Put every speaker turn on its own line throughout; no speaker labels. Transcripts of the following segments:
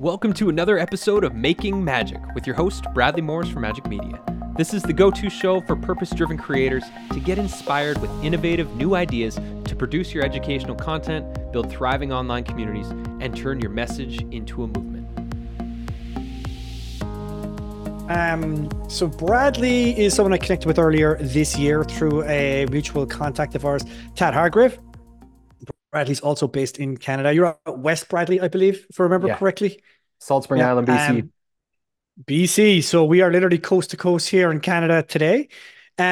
Welcome to another episode of Making Magic with your host, Bradley Morris from Majik Media. This is the go to show for purpose driven creators to get inspired with innovative new ideas to produce your educational content, build thriving online communities, and turn your message into a movement.
Um, so Bradley is someone I connected with earlier this year through a mutual contact of ours, Tad Hargrave. Bradley's also based in Canada. You're at West Bradley, I believe, if I remember yeah. correctly.
Salt Spring yeah. Island, BC.
Um, BC. So we are literally coast to coast here in Canada today. Uh,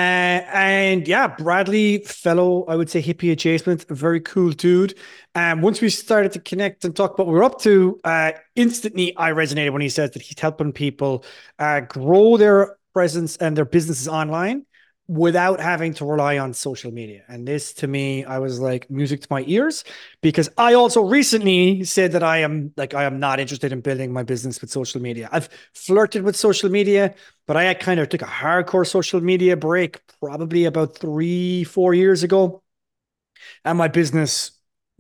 and yeah, Bradley, fellow, I would say hippie adjacent, a very cool dude. And um, once we started to connect and talk about what we're up to, uh, instantly I resonated when he says that he's helping people uh, grow their presence and their businesses online without having to rely on social media. And this to me, I was like music to my ears because I also recently said that I am like, I am not interested in building my business with social media. I've flirted with social media, but I kind of took a hardcore social media break probably about three, four years ago. And my business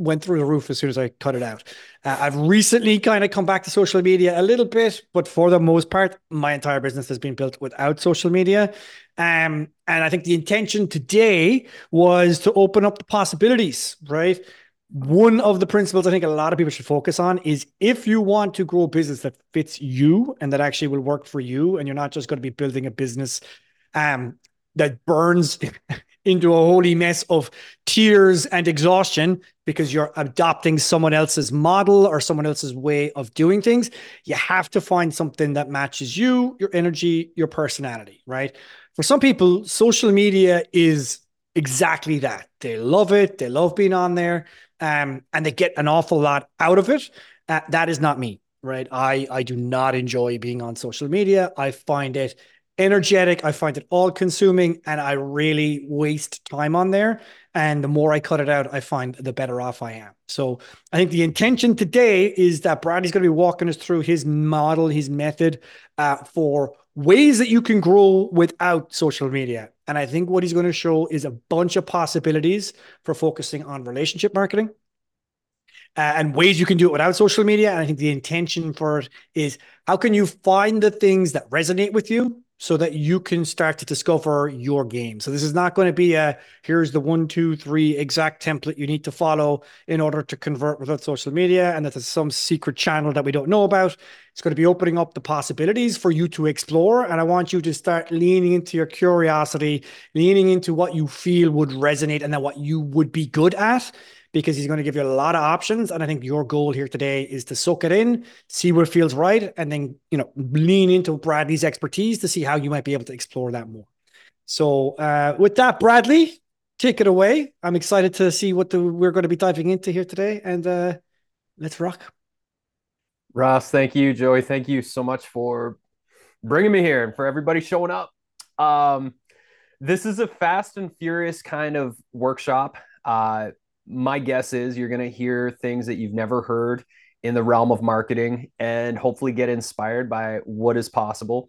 went through the roof as soon as I cut it out. Uh, I've recently kind of come back to social media a little bit, but for the most part, my entire business has been built without social media. Um, and I think the intention today was to open up the possibilities, right? One of the principles I think a lot of people should focus on is if you want to grow a business that fits you and that actually will work for you, and you're not just going to be building a business um, that burns into a holy mess of tears and exhaustion because you're adopting someone else's model or someone else's way of doing things. You have to find something that matches you, your energy, your personality, right? For some people, social media is exactly that. They love it, they love being on there, um, and they get an awful lot out of it. Uh, that is not me, right? I, I do not enjoy being on social media. I find it energetic. I find it all consuming and I really waste time on there. And the more I cut it out, I find the better off I am. So I think the intention today is that Bradley's going to be walking us through his model, his method uh, for ways that you can grow without social media. And I think what he's going to show is a bunch of possibilities for focusing on relationship marketing. Uh, and ways you can do it without social media. And I think the intention for it is how can you find the things that resonate with you so that you can start to discover your game. So this is not going to be a here's the one, two, three exact template you need to follow in order to convert without social media, and that there's some secret channel that we don't know about. It's going to be opening up the possibilities for you to explore. And I want you to start leaning into your curiosity, leaning into what you feel would resonate and then what you would be good at because he's going to give you a lot of options. And I think your goal here today is to soak it in, see what feels right, and then you know lean into Bradley's expertise to see how you might be able to explore that more. So uh, with that, Bradley, take it away. I'm excited to see what the, we're going to be diving into here today, and uh, let's rock.
Ross, thank you, Joey. Thank you so much for bringing me here and for everybody showing up. Um, this is a fast and furious kind of workshop. Uh, my guess is you're going to hear things that you've never heard in the realm of marketing and hopefully get inspired by what is possible.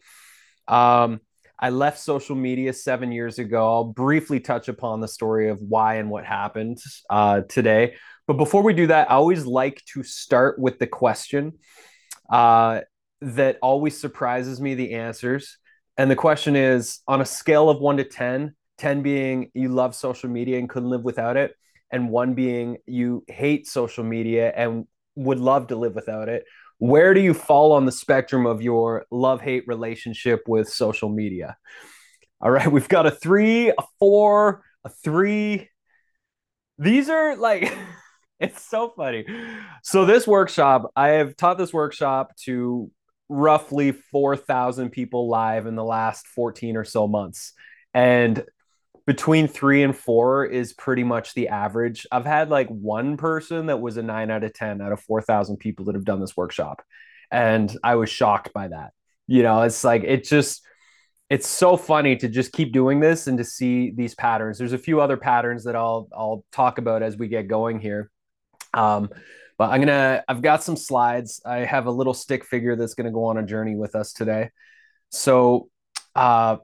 Um, I left social media seven years ago. I'll briefly touch upon the story of why and what happened uh, today. But before we do that, I always like to start with the question uh, that always surprises me the answers. And the question is on a scale of one to 10, 10 being you love social media and couldn't live without it, and one being you hate social media and would love to live without it where do you fall on the spectrum of your love hate relationship with social media? All right we've got a three a four a three. These are like it's so funny. So this workshop i have taught this workshop to roughly 4000 people live in the last 14 or so months. And between three and four is pretty much the average. I've had like one person that was a nine out of 10 out of 4,000 people that have done this workshop. And I was shocked by that. You know, it's like, it just, it's so funny to just keep doing this and to see these patterns. There's a few other patterns that I'll, I'll talk about as we get going here. Um, but I'm gonna, I've got some slides. I have a little stick figure that's gonna go on a journey with us today. So, uh,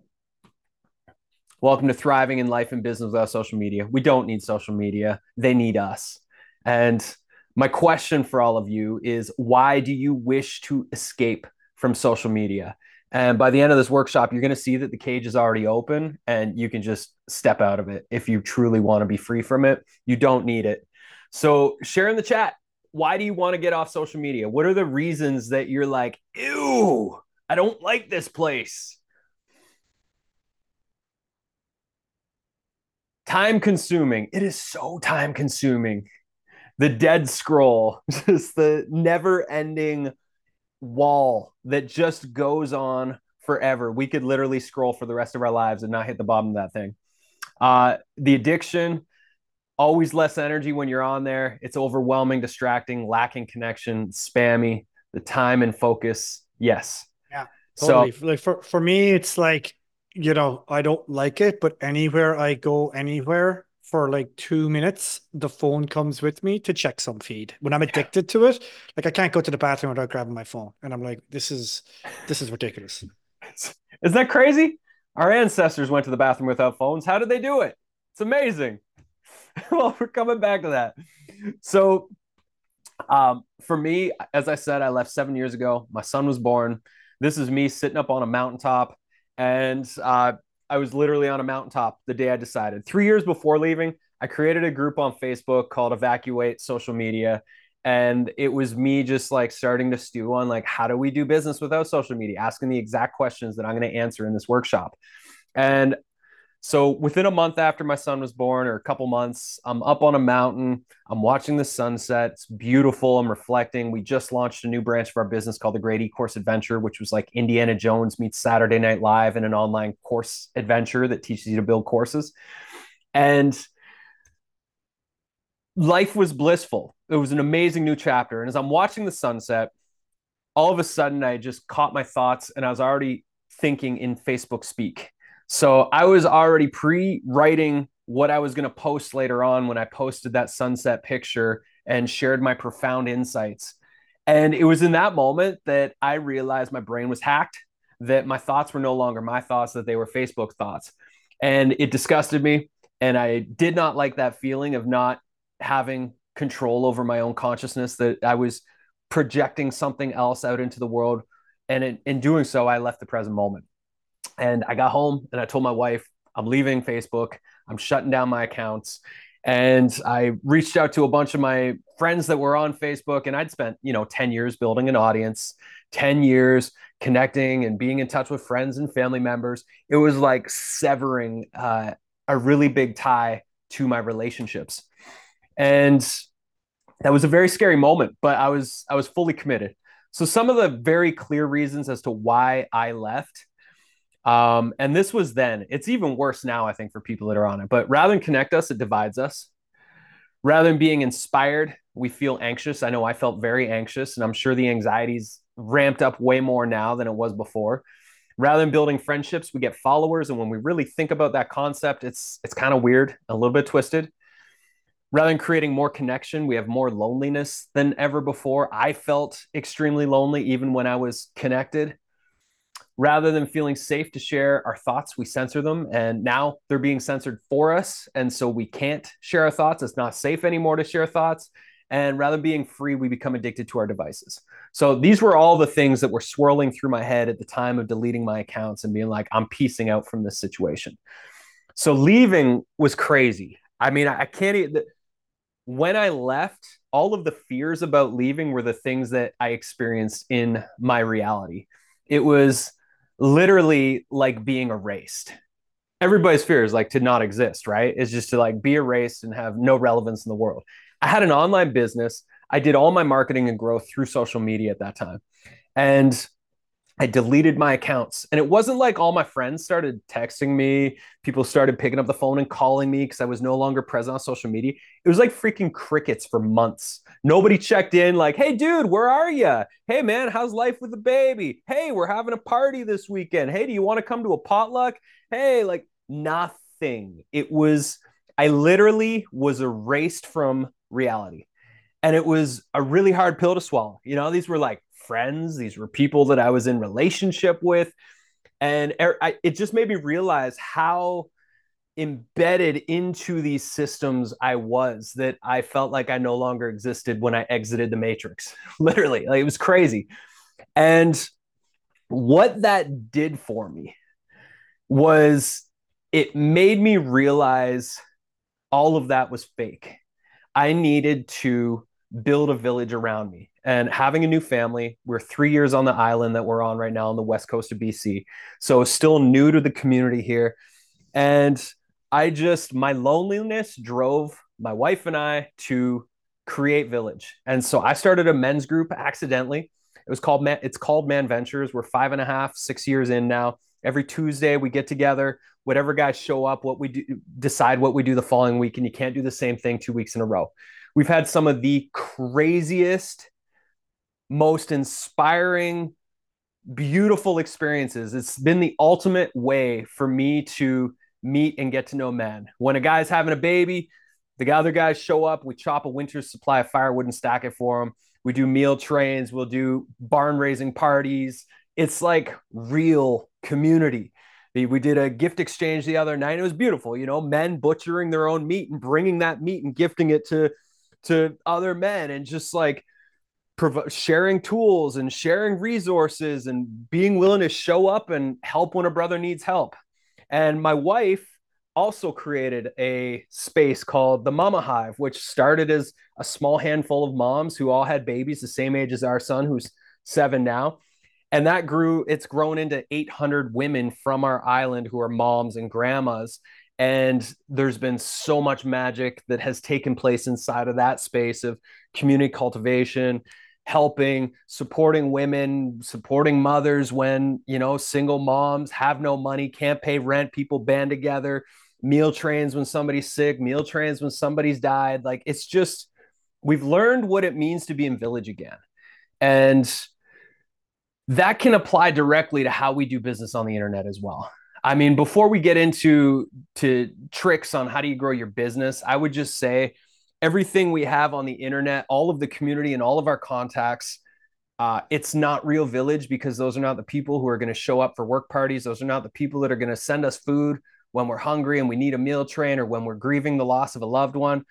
Welcome to thriving in life and business without social media. We don't need social media, they need us. And my question for all of you is why do you wish to escape from social media? And by the end of this workshop, you're going to see that the cage is already open and you can just step out of it if you truly want to be free from it. You don't need it. So, share in the chat. Why do you want to get off social media? What are the reasons that you're like, ew, I don't like this place? Time consuming. It is so time consuming the dead scroll, just the never ending wall that just goes on forever. We could literally scroll for the rest of our lives and not hit the bottom of that thing. Uh, the addiction, always less energy when you're on there. It's overwhelming, distracting, lacking connection, spammy. The time and focus, yes.
Yeah, totally. So, like for for me, it's like you know I don't like it, but anywhere I go, anywhere, for like two minutes, the phone comes with me to check some feed. When I'm addicted to it, like I can't go to the bathroom without grabbing my phone, and I'm like, this is this is ridiculous.
Is that crazy? Our ancestors went to the bathroom without phones. How did they do it? It's amazing. well, we're coming back to that. So, um, for me, as I said, I left seven years ago. My son was born. This is me sitting up on a mountaintop, and uh, I was literally on a mountaintop the day I decided. Three years before leaving, I created a group on Facebook called Evacuate Social Media. And it was me just like starting to stew on like, how do we do business without social media? Asking the exact questions that I'm going to answer in this workshop. And so within a month after my son was born, or a couple months, I'm up on a mountain. I'm watching the sunset. It's beautiful. I'm reflecting. We just launched a new branch of our business called the Great E-Course Adventure, which was like Indiana Jones meets Saturday Night Live in an online course adventure that teaches you to build courses. And life was blissful. It was an amazing new chapter. And as I'm watching the sunset, all of a sudden I just caught my thoughts and I was already thinking in Facebook speak so I was already pre writing what I was going to post later on when I posted that sunset picture and shared my profound insights. And it was in that moment that I realized my brain was hacked, that my thoughts were no longer my thoughts, that they were Facebook thoughts. And it disgusted me. And I did not like that feeling of not having control over my own consciousness, that I was projecting something else out into the world. And in, in doing so, I left the present moment. And I got home and I told my wife, I'm leaving Facebook. I'm shutting down my accounts. And I reached out to a bunch of my friends that were on Facebook, and I'd spent, you know, 10 years building an audience, 10 years connecting and being in touch with friends and family members. It was like severing uh, a really big tie to my relationships. And that was a very scary moment, but I was I was fully committed. So some of the very clear reasons as to why I left um, and this was then. It's even worse now, I think, for people that are on it. But rather than connect us, it divides us. Rather than being inspired, we feel anxious. I know I felt very anxious, and I'm sure the anxiety's ramped up way more now than it was before. Rather than building friendships, we get followers. And when we really think about that concept, it's it's kind of weird, a little bit twisted. Rather than creating more connection, we have more loneliness than ever before. I felt extremely lonely even when I was connected rather than feeling safe to share our thoughts, we censor them. And now they're being censored for us. And so we can't share our thoughts. It's not safe anymore to share thoughts. And rather than being free, we become addicted to our devices. So these were all the things that were swirling through my head at the time of deleting my accounts and being like, I'm piecing out from this situation. So leaving was crazy. I mean, I can't even. When I left, all of the fears about leaving were the things that I experienced in my reality. It was literally like being erased. Everybody's fear is like to not exist, right? Is just to like be erased and have no relevance in the world. I had an online business. I did all my marketing and growth through social media at that time. And I deleted my accounts. And it wasn't like all my friends started texting me. People started picking up the phone and calling me because I was no longer present on social media. It was like freaking crickets for months. Nobody checked in, like, hey, dude, where are you? Hey, man, how's life with the baby? Hey, we're having a party this weekend. Hey, do you want to come to a potluck? Hey, like nothing. It was, I literally was erased from reality. And it was a really hard pill to swallow. You know, these were like friends. These were people that I was in relationship with. And er, it just made me realize how embedded into these systems I was that I felt like I no longer existed when I exited the matrix. Literally, like it was crazy. And what that did for me was it made me realize all of that was fake. I needed to build a village around me and having a new family. We're three years on the island that we're on right now on the west coast of BC. So still new to the community here. And I just, my loneliness drove my wife and I to create Village. And so I started a men's group accidentally. It was called, Man, it's called Man Ventures. We're five and a half, six years in now. Every Tuesday we get together, whatever guys show up, what we do, decide what we do the following week. And you can't do the same thing two weeks in a row. We've had some of the craziest, most inspiring, beautiful experiences. It's been the ultimate way for me to meet and get to know men. When a guy's having a baby, the other guys show up. We chop a winter's supply of firewood and stack it for them. We do meal trains. We'll do barn raising parties. It's like real community. We did a gift exchange the other night. It was beautiful. You know, men butchering their own meat and bringing that meat and gifting it to to other men, and just like sharing tools and sharing resources and being willing to show up and help when a brother needs help. And my wife also created a space called the Mama Hive, which started as a small handful of moms who all had babies the same age as our son, who's seven now. And that grew, it's grown into 800 women from our island who are moms and grandmas. And there's been so much magic that has taken place inside of that space of community cultivation, helping supporting women supporting mothers when you know single moms have no money can't pay rent people band together meal trains when somebody's sick meal trains when somebody's died. Like it's just we've learned what it means to be in village again. And that can apply directly to how we do business on the internet as well. I mean before we get into to tricks on how do you grow your business i would just say everything we have on the internet, all of the community and all of our contacts, uh, it's not real village because those are not the people who are going to show up for work parties. Those are not the people that are going to send us food when we're hungry and we need a meal train or when we're grieving the loss of a loved one.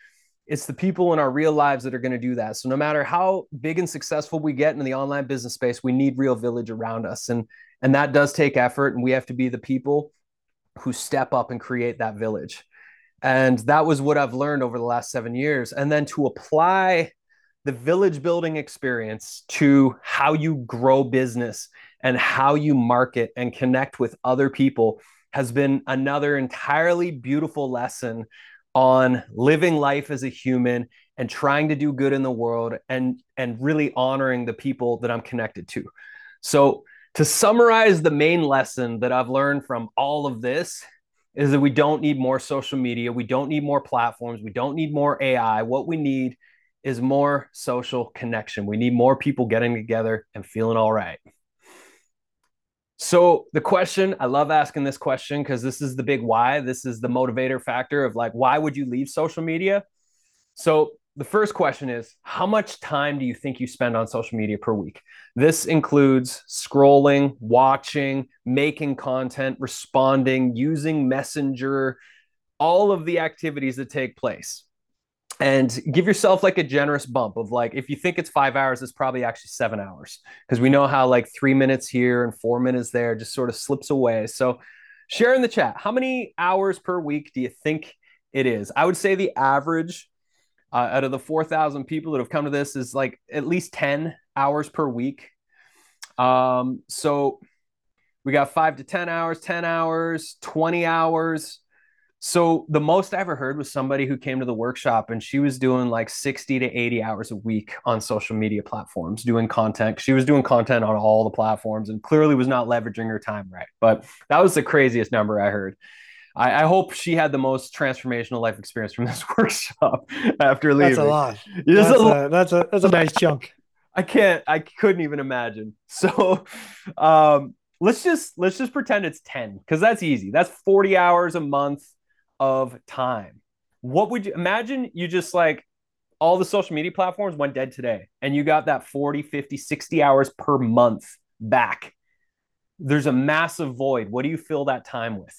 It's the people in our real lives that are going to do that. So no matter how big and successful we get in the online business space, we need real village around us. And and that does take effort and we have to be the people who step up and create that village. And that was what I've learned over the last seven years. And then to apply the village building experience to how you grow business and how you market and connect with other people has been another entirely beautiful lesson on living life as a human and trying to do good in the world and and really honoring the people that I'm connected to. So to summarize the main lesson that I've learned from all of this is that we don't need more social media. We don't need more platforms. We don't need more AI. What we need is more social connection. We need more people getting together and feeling all right. So, the question I love asking this question because this is the big why. This is the motivator factor of like, why would you leave social media? So, the first question is How much time do you think you spend on social media per week? This includes scrolling, watching, making content, responding, using Messenger, all of the activities that take place. And give yourself like a generous bump of like, if you think it's five hours, it's probably actually seven hours. Because we know how like three minutes here and four minutes there just sort of slips away. So share in the chat. How many hours per week do you think it is? I would say the average uh, out of the 4,000 people that have come to this is like at least 10 hours per week. Um, so we got five to 10 hours, 10 hours, 20 hours. So the most I ever heard was somebody who came to the workshop and she was doing like 60 to 80 hours a week on social media platforms doing content. She was doing content on all the platforms and clearly was not leveraging her time right. But that was the craziest number I heard. I, I, hope she had the most transformational life experience from this workshop after leaving.
That's a lot. That's a, a, that's a that's a nice chunk.
I can't. I couldn't even imagine. So, um, let's just let's just pretend it's ten because that's easy. That's forty hours a month of time. What would you imagine? You just like all the social media platforms went dead today and you got that 40 50 60 hours per month back there's a massive void what do you fill that time with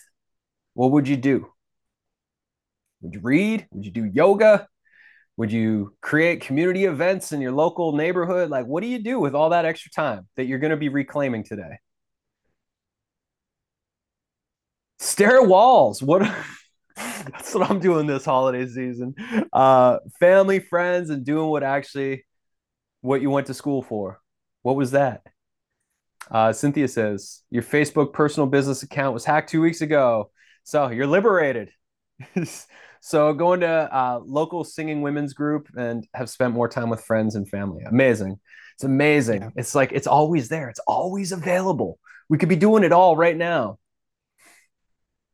what would you do? Would you read? Would you do yoga? Would you create community events in your local neighborhood? Like, what do you do with all that extra time that you're going to be reclaiming today? Stare at walls. What? That's what I'm doing this holiday season. Uh, family, friends, and doing what actually what you went to school for. What was that? Uh, Cynthia says your Facebook personal business account was hacked two weeks ago, so you're liberated. so going to uh, local singing women's group and have spent more time with friends and family. Amazing. It's amazing. Yeah. It's like it's always there. It's always available. We could be doing it all right now.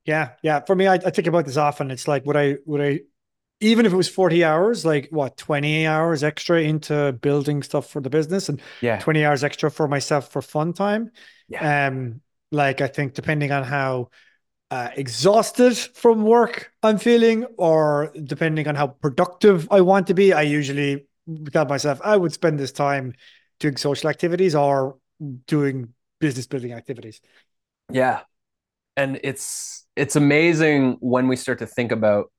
Yeah, yeah. For me, I, I think about this often. It's like would I would I even if it was 40 hours, like what, 20 hours extra into building stuff for the business and yeah. 20 hours extra for myself for fun time. Yeah. Um, like I think depending on how uh, exhausted from work I'm feeling, or depending on how productive I want to be, I usually tell myself I would spend this time doing social activities or doing business building activities.
Yeah. And it's it's amazing when we start to think about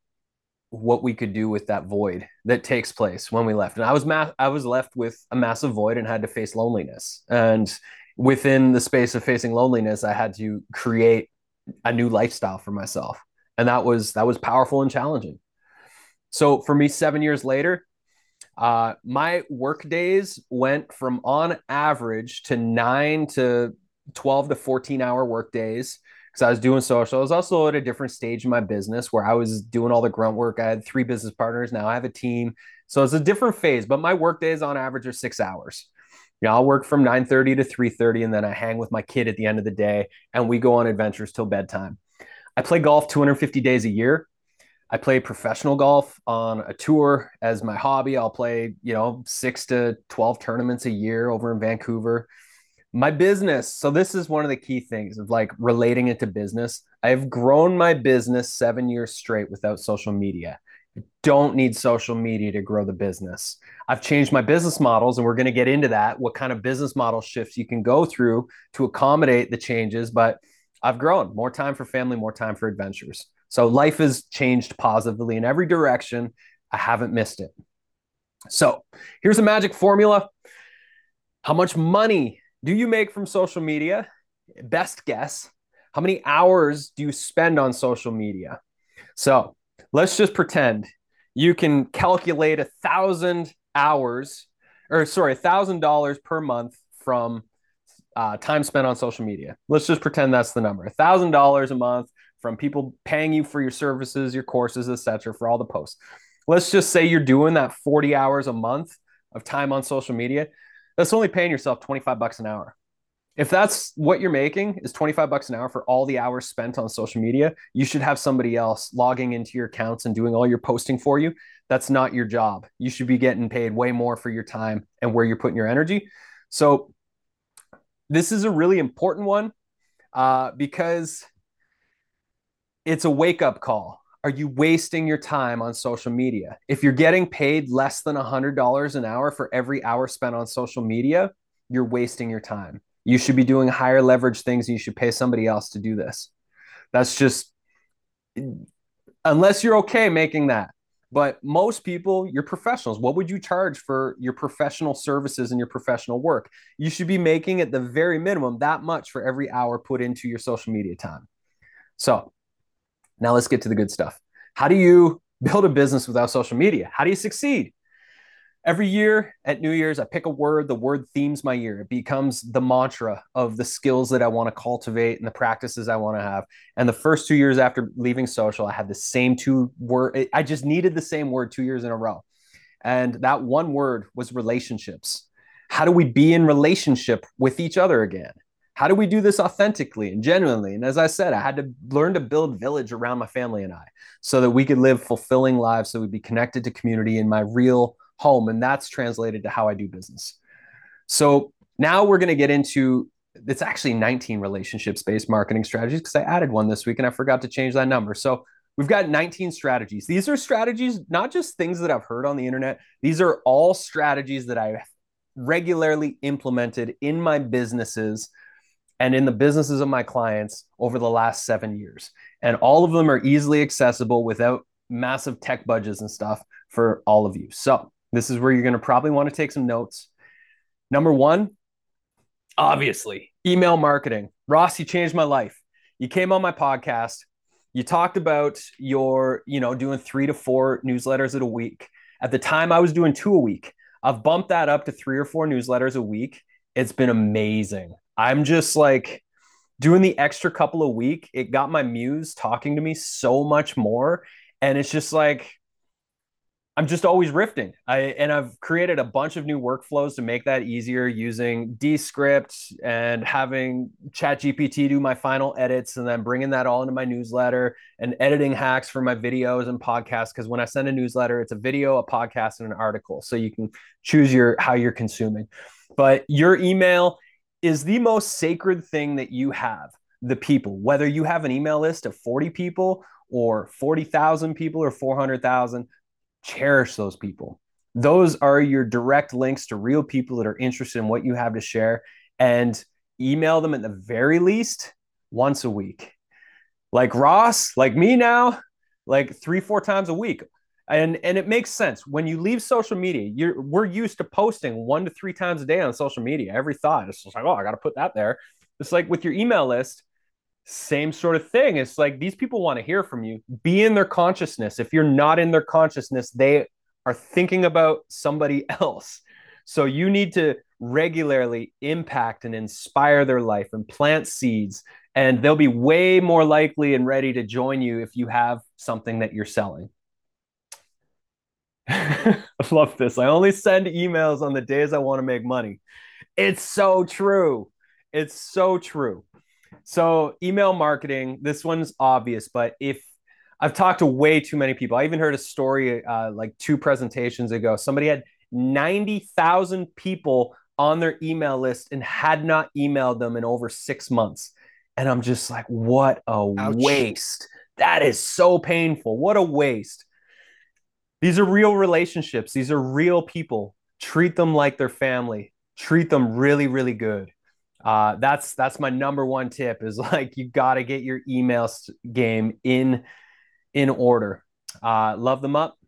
what we could do with that void that takes place when we left. And I was ma- I was left with a massive void and had to face loneliness. And within the space of facing loneliness, I had to create a new lifestyle for myself. And that was that was powerful and challenging. So for me, seven years later, uh, my work days went from on average to nine to 12 to 14 hour work days because I was doing social. I was also at a different stage in my business where I was doing all the grunt work. I had three business partners. Now I have a team. So it's a different phase, but my work days on average are six hours. You know, I'll work from 9:30 to 3:30 and then I hang with my kid at the end of the day and we go on adventures till bedtime. I play golf 250 days a year. I play professional golf on a tour as my hobby. I'll play, you know, 6 to 12 tournaments a year over in Vancouver my business so this is one of the key things of like relating it to business i've grown my business seven years straight without social media don't need social media to grow the business i've changed my business models and we're going to get into that what kind of business model shifts you can go through to accommodate the changes but i've grown more time for family more time for adventures so life has changed positively in every direction i haven't missed it so here's a magic formula how much money do you make from social media? Best guess. How many hours do you spend on social media? So let's just pretend you can calculate a thousand hours, or sorry, a thousand dollars per month from uh, time spent on social media. Let's just pretend that's the number. A thousand dollars a month from people paying you for your services, your courses, etc., for all the posts. Let's just say you're doing that 40 hours a month of time on social media that's only paying yourself 25 bucks an hour. If that's what you're making is 25 bucks an hour for all the hours spent on social media, you should have somebody else logging into your accounts and doing all your posting for you. That's not your job. You should be getting paid way more for your time and where you're putting your energy. So this is a really important one uh, because it's a wake up call are you wasting your time on social media? If you're getting paid less than $100 an hour for every hour spent on social media, you're wasting your time. You should be doing higher leverage things and you should pay somebody else to do this. That's just, unless you're okay making that. But most people, you're professionals. What would you charge for your professional services and your professional work? You should be making at the very minimum that much for every hour put into your social media time. So now let's get to the good stuff. How do you build a business without social media? How do you succeed? Every year at New Year's, I pick a word. The word themes my year. It becomes the mantra of the skills that I want to cultivate and the practices I want to have. And the first two years after leaving social, I had the same two word. I just needed the same word two years in a row. And that one word was relationships. How do we be in relationship with each other again? how do we do this authentically and genuinely? And as I said, I had to learn to build village around my family and I so that we could live fulfilling lives, so we'd be connected to community in my real home. And that's translated to how I do business. So now we're going to get into it's actually 19 relationships based marketing strategies because I added one this week and I forgot to change that number. So we've got 19 strategies. These are strategies, not just things that I've heard on the internet, these are all strategies that I regularly implemented in my businesses and in the businesses of my clients over the last seven years. And all of them are easily accessible without massive tech budgets and stuff for all of you. So, this is where you're going to probably want to take some notes. Number one, obviously, email marketing. Ross, you changed my life. You came on my podcast. You talked about your, you know, doing three to four newsletters at a week. At the time, I was doing two a week. I've bumped that up to three or four newsletters a week. It's been amazing. I'm just like doing the extra couple a week. It got my muse talking to me so much more. And it's just like, I'm just always riffing. I and I've created a bunch of new workflows to make that easier using Descript and having ChatGPT do my final edits and then bringing that all into my newsletter and editing hacks for my videos and podcasts because when I send a newsletter it's a video, a podcast and an article. So you can choose your how you're consuming. But your email is the most sacred thing that you have. The people, whether you have an email list of 40 people or 40,000 people or 400,000, cherish those people. Those are your direct links to real people that are interested in what you have to share and email them at the very least once a week. Like Ross, like me now, like three, four times a week. And and it makes sense when you leave social media. You're we're used to posting one to three times a day on social media. Every thought, it's just like, oh, I got to put that there. It's like with your email list, same sort of thing. It's like these people want to hear from you. Be in their consciousness. If you're not in their consciousness, they are thinking about somebody else. So you need to regularly impact and inspire their life and plant seeds. And they'll be way more likely and ready to join you if you have something that you're selling. I love this. I only send emails on the days I want to make money. It's so true. It's so true. So, email marketing, this one's obvious, but if I've talked to way too many people, I even heard a story uh, like two presentations ago. Somebody had 90,000 people on their email list and had not emailed them in over six months. And I'm just like, what a Ouch. waste. That is so painful. What a waste. These are real relationships, these are real people. Treat them like their family, treat them really, really good uh, that's that's my number one tip is like you got to get your email game in in order. Uh, love them up.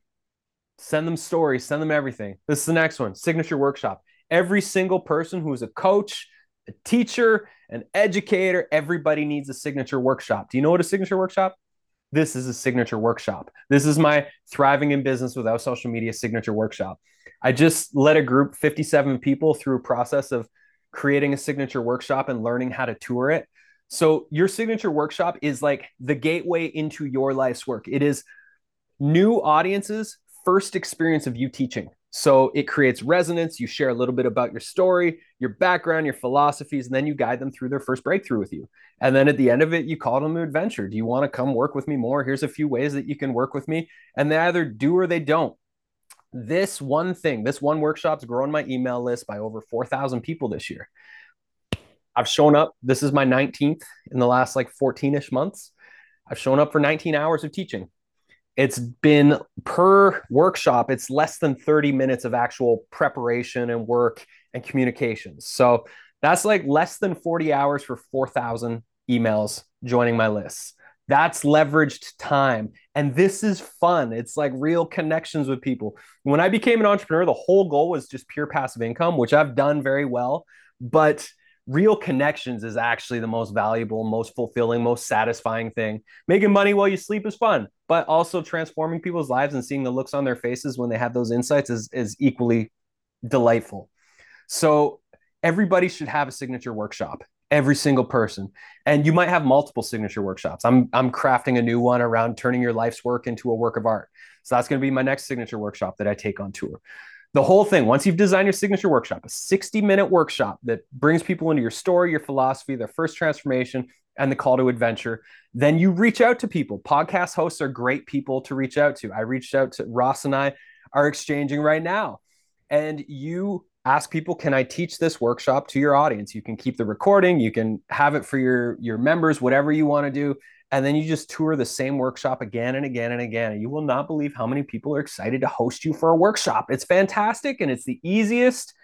Send them stories send them everything. This is the next one signature workshop. Every single person who is a coach a teacher an educator everybody needs a signature workshop. Do you know what a signature workshop? This is a signature workshop. This is my thriving in business without social media signature workshop. I just led a group 57 people through a process of creating a signature workshop and learning how to tour it. So, your signature workshop is like the gateway into your life's work. It is new audiences' first experience of you teaching. So, it creates resonance. You share a little bit about your story, your background, your philosophies, and then you guide them through their first breakthrough with you. And then at the end of it, you call them an adventure. Do you want to come work with me more? Here's a few ways that you can work with me. And they either do or they don't this one thing, this one workshop's grown my email list by over 4,000 people this year. I've shown up. This is my 19th in the last like 14 ish months. I've shown up for 19 hours of teaching. It's been per workshop, it's less than 30 minutes of actual preparation and work and communications. So that's like less than 40 hours for 4,000 emails joining my list. That's leveraged time. And this is fun. It's like real connections with people. When I became an entrepreneur, the whole goal was just pure passive income, which I've done very well. But real connections is actually the most valuable, most fulfilling, most satisfying thing. Making money while you sleep is fun, but also transforming people's lives and seeing the looks on their faces when they have those insights is, is equally delightful. So everybody should have a signature workshop every single person. And you might have multiple signature workshops. I'm i'm crafting a new one around turning your life's work into a work of art. So that's going to be my next signature workshop that i take on tour. The whole thing once you've designed your signature workshop a 60 minute workshop that brings people into your story your philosophy their first transformation and the call to adventure then you reach out to people. Podcast hosts are great people to reach out to. I reached out to ross and i are exchanging right now. And you ask people can i teach this workshop to your audience you can keep the recording you can have it for your your members whatever you want to do and then you just tour the same workshop again and again and again and you will not believe how many people are excited to host you for a workshop it's fantastic and it's the easiest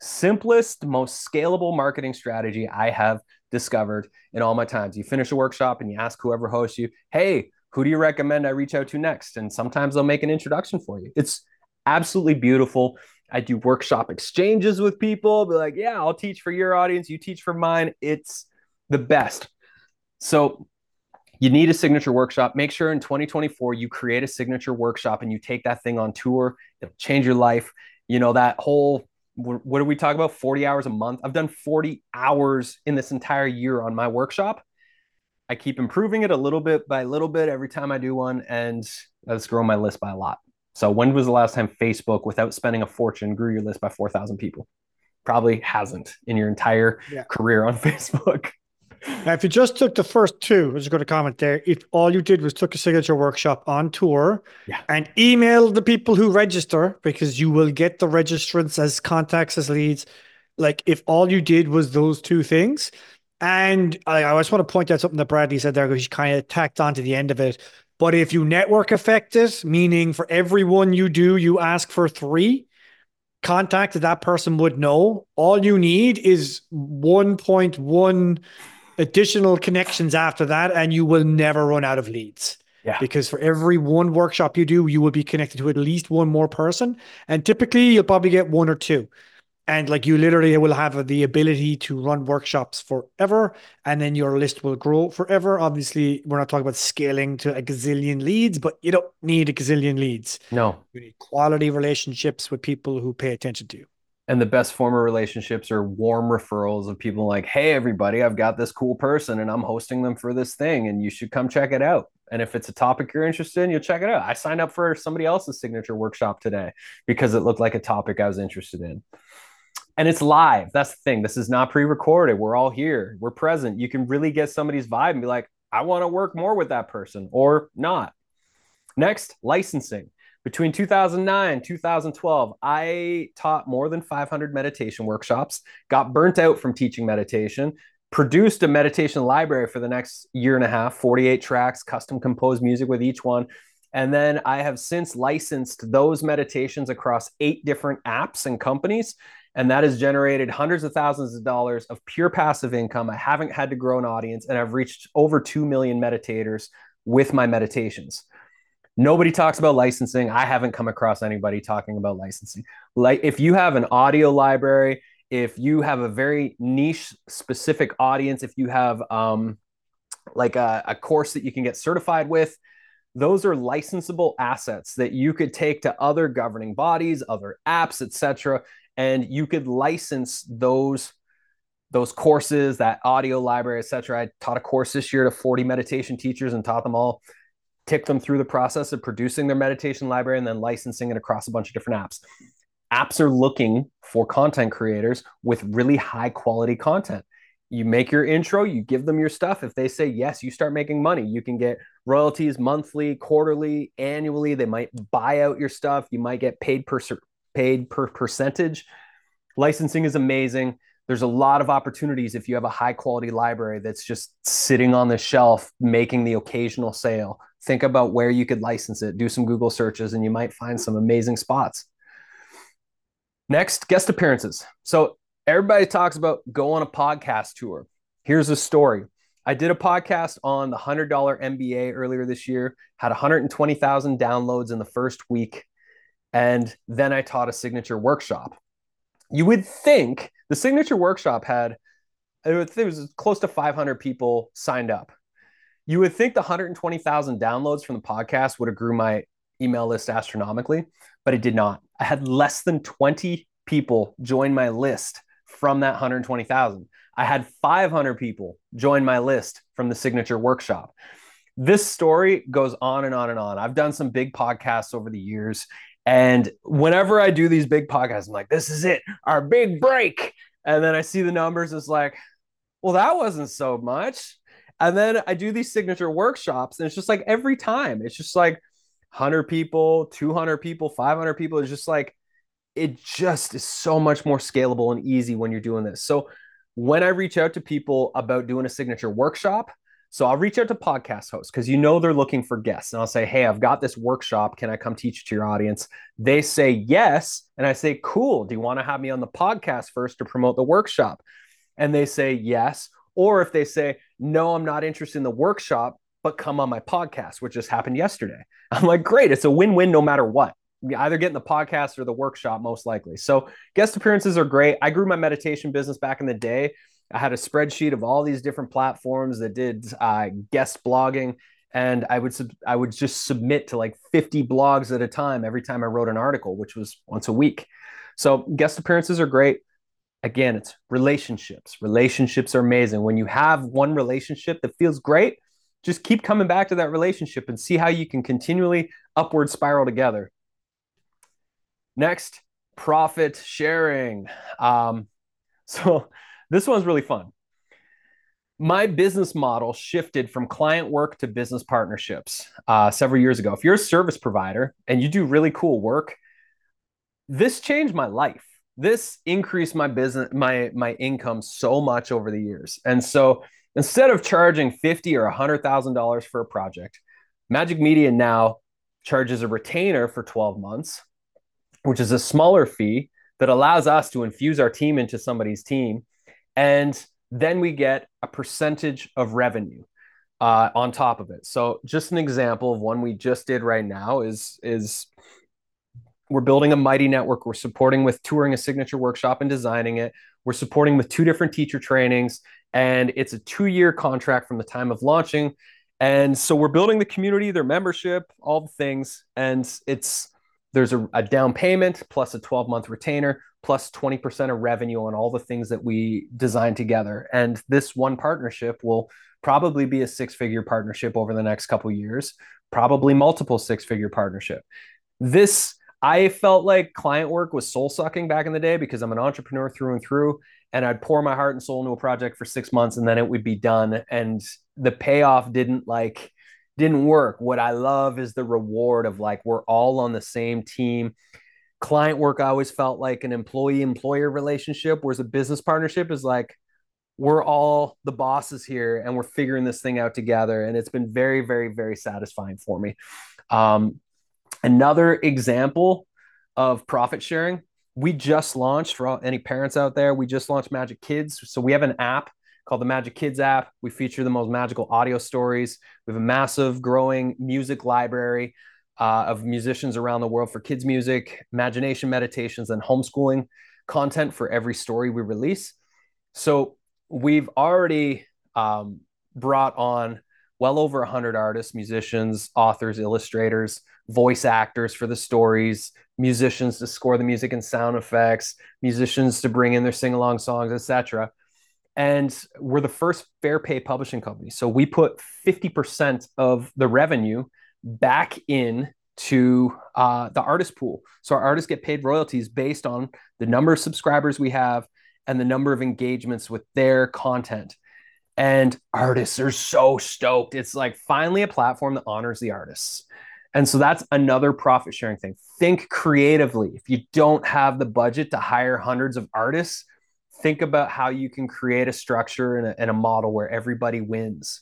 simplest most scalable marketing strategy i have discovered in all my times you finish a workshop and you ask whoever hosts you hey who do you recommend I reach out to next? And sometimes they'll make an introduction for you. It's absolutely beautiful. I do workshop exchanges with people, be like, yeah, I'll teach for your audience, you teach for mine. It's the best. So you need a signature workshop. Make sure in 2024 you create a signature workshop and you take that thing on tour. It'll change your life. You know, that whole what do we talk about 40 hours a month i've done 40 hours in this entire year on my workshop i keep improving it a little bit by little bit every time i do one and that's grown my list by a lot so when was the last time facebook without spending a fortune grew your list by 4000 people probably hasn't in your entire yeah. career on facebook
now, if you just took the first two, I was going to comment there. If all you did was took a signature workshop on tour yeah. and emailed the people who register, because you will get the registrants as contacts as leads. Like if all you did was those two things, and I, I just want to point out something that Bradley said there, because he kind of tacked on to the end of it. But if you network effect it, meaning for every one you do, you ask for three contacts that that person would know. All you need is 1.1 additional connections after that, and you will never run out of leads. Yeah. Because for every one workshop you do, you will be connected to at least one more person. And typically you'll probably get one or two. And like you literally will have the ability to run workshops forever. And then your list will grow forever. Obviously, we're not talking about scaling to a gazillion leads, but you don't need a gazillion leads.
No.
You need quality relationships with people who pay attention to you
and the best form of relationships are warm referrals of people like hey everybody i've got this cool person and i'm hosting them for this thing and you should come check it out and if it's a topic you're interested in you'll check it out i signed up for somebody else's signature workshop today because it looked like a topic i was interested in and it's live. That's the thing. This is not pre-recorded. We're all here. We're present. You can really get somebody's vibe and be like i want to work more with that person or not. Next licensing. Between 2009 2012 i taught more than 500 meditation workshops got burnt out from teaching meditation produced a meditation library for the next year and a half 48 tracks custom composed music with each one. And then i have since licensed those meditations across eight different apps and companies and that has generated hundreds of thousands of dollars of pure passive income i haven't had to grow an audience and i've reached over 2 million meditators with my meditations Nobody talks about licensing. I haven't come across anybody talking about licensing. Like if you have an audio library, if you have a very niche specific audience, if you have um, like a, a course that you can get certified with, those are licensable assets that you could take to other governing bodies, other apps, etc., and you could license those those courses, that audio library, etc. I taught a course this year to 40 meditation teachers and taught them all tick them through the process of producing their meditation library and then licensing it across a bunch of different apps. Apps are looking for content creators with really high quality content. You make your intro, you give them your stuff. If they say yes, you start making money. You can get royalties monthly, quarterly, annually. They might buy out your stuff. You might get paid per paid per percentage. Licensing is amazing. There's a lot of opportunities if you have a high quality library that's just sitting on the shelf making the occasional sale think about where you could license it, do some Google searches, and you might find some amazing spots. Next, guest appearances. So everybody talks about go on a podcast tour. Here's a story. I did a podcast on the $100 MBA earlier this year, had 120,000 downloads in the first week. And then I taught a signature workshop. You would think the signature workshop had, it was close to 500 people signed up. You would think the 120,000 downloads from the podcast would have grew my email list astronomically, but it did not. I had less than 20 people join my list from that 120,000. I had 500 people join my list from the signature workshop. This story goes on and on and on. I've done some big podcasts over the years. And whenever I do these big podcasts, I'm like, this is it, our big break. And then I see the numbers, it's like, well, that wasn't so much. And then I do these signature workshops, and it's just like every time, it's just like 100 people, 200 people, 500 people. It's just like, it just is so much more scalable and easy when you're doing this. So when I reach out to people about doing a signature workshop, so I'll reach out to podcast hosts because you know they're looking for guests. And I'll say, Hey, I've got this workshop. Can I come teach it to your audience? They say yes. And I say, Cool. Do you want to have me on the podcast first to promote the workshop? And they say yes. Or if they say, no, I'm not interested in the workshop, but come on my podcast, which just happened yesterday. I'm like, great, it's a win win no matter what. You either get in the podcast or the workshop, most likely. So, guest appearances are great. I grew my meditation business back in the day. I had a spreadsheet of all these different platforms that did uh, guest blogging, and I would sub- I would just submit to like 50 blogs at a time every time I wrote an article, which was once a week. So guest appearances are great. Again, it's relationships. Relationships are amazing. When you have one relationship that feels great, just keep coming back to that relationship and see how you can continually upward spiral together. Next, profit sharing. Um, so this one's really fun. My business model shifted from client work to business partnerships uh, several years ago. If you're a service provider and you do really cool work, this changed my life. This increased my business, my my income so much over the years. And so instead of charging fifty or hundred thousand dollars for a project, Majik Media now charges a retainer for 12 months, which is a smaller fee that allows us to infuse our team into somebody's team. And then we get a percentage of revenue uh, on top of it. So just an example of one we just did right now is is we're building a mighty network. We're supporting with touring a signature workshop and designing it. We're supporting with two different teacher trainings, and it's a two year contract from the time of launching. And so we're building the community, their membership, all the things. And it's there's a, a down payment plus a 12 month retainer plus 20% of revenue on all the things that we design together. And this one partnership will probably be a six figure partnership over the next couple years, probably multiple six figure partnership. This I felt like client work was soul sucking back in the day because I'm an entrepreneur through and through. And I'd pour my heart and soul into a project for six months and then it would be done. And the payoff didn't like, didn't work. What I love is the reward of like, we're all on the same team. Client work, I always felt like an employee employer relationship, whereas a business partnership is like, we're all the bosses here and we're figuring this thing out together. And it's been very, very, very satisfying for me. Um, Another example of profit sharing, we just launched for any parents out there, we just launched Majik Kids. So we have an app called the Majik Kids app. We feature the most magical audio stories. We have a massive, growing music library uh, of musicians around the world for kids' music, imagination meditations, and homeschooling content for every story we release. So we've already um, brought on well over 100 artists, musicians, authors, illustrators, voice actors for the stories, musicians to score the music and sound effects, musicians to bring in their sing along songs, etc. And we're the first fair pay publishing company. So we put 50% of the revenue back in to uh, the artist pool. So our artists get paid royalties based on the number of subscribers we have and the number of engagements with their content. And artists are so stoked. It's like finally a platform that honors the artists. And so that's another profit sharing thing. Think creatively. If you don't have the budget to hire hundreds of artists, think about how you can create a structure and a, and a model where everybody wins.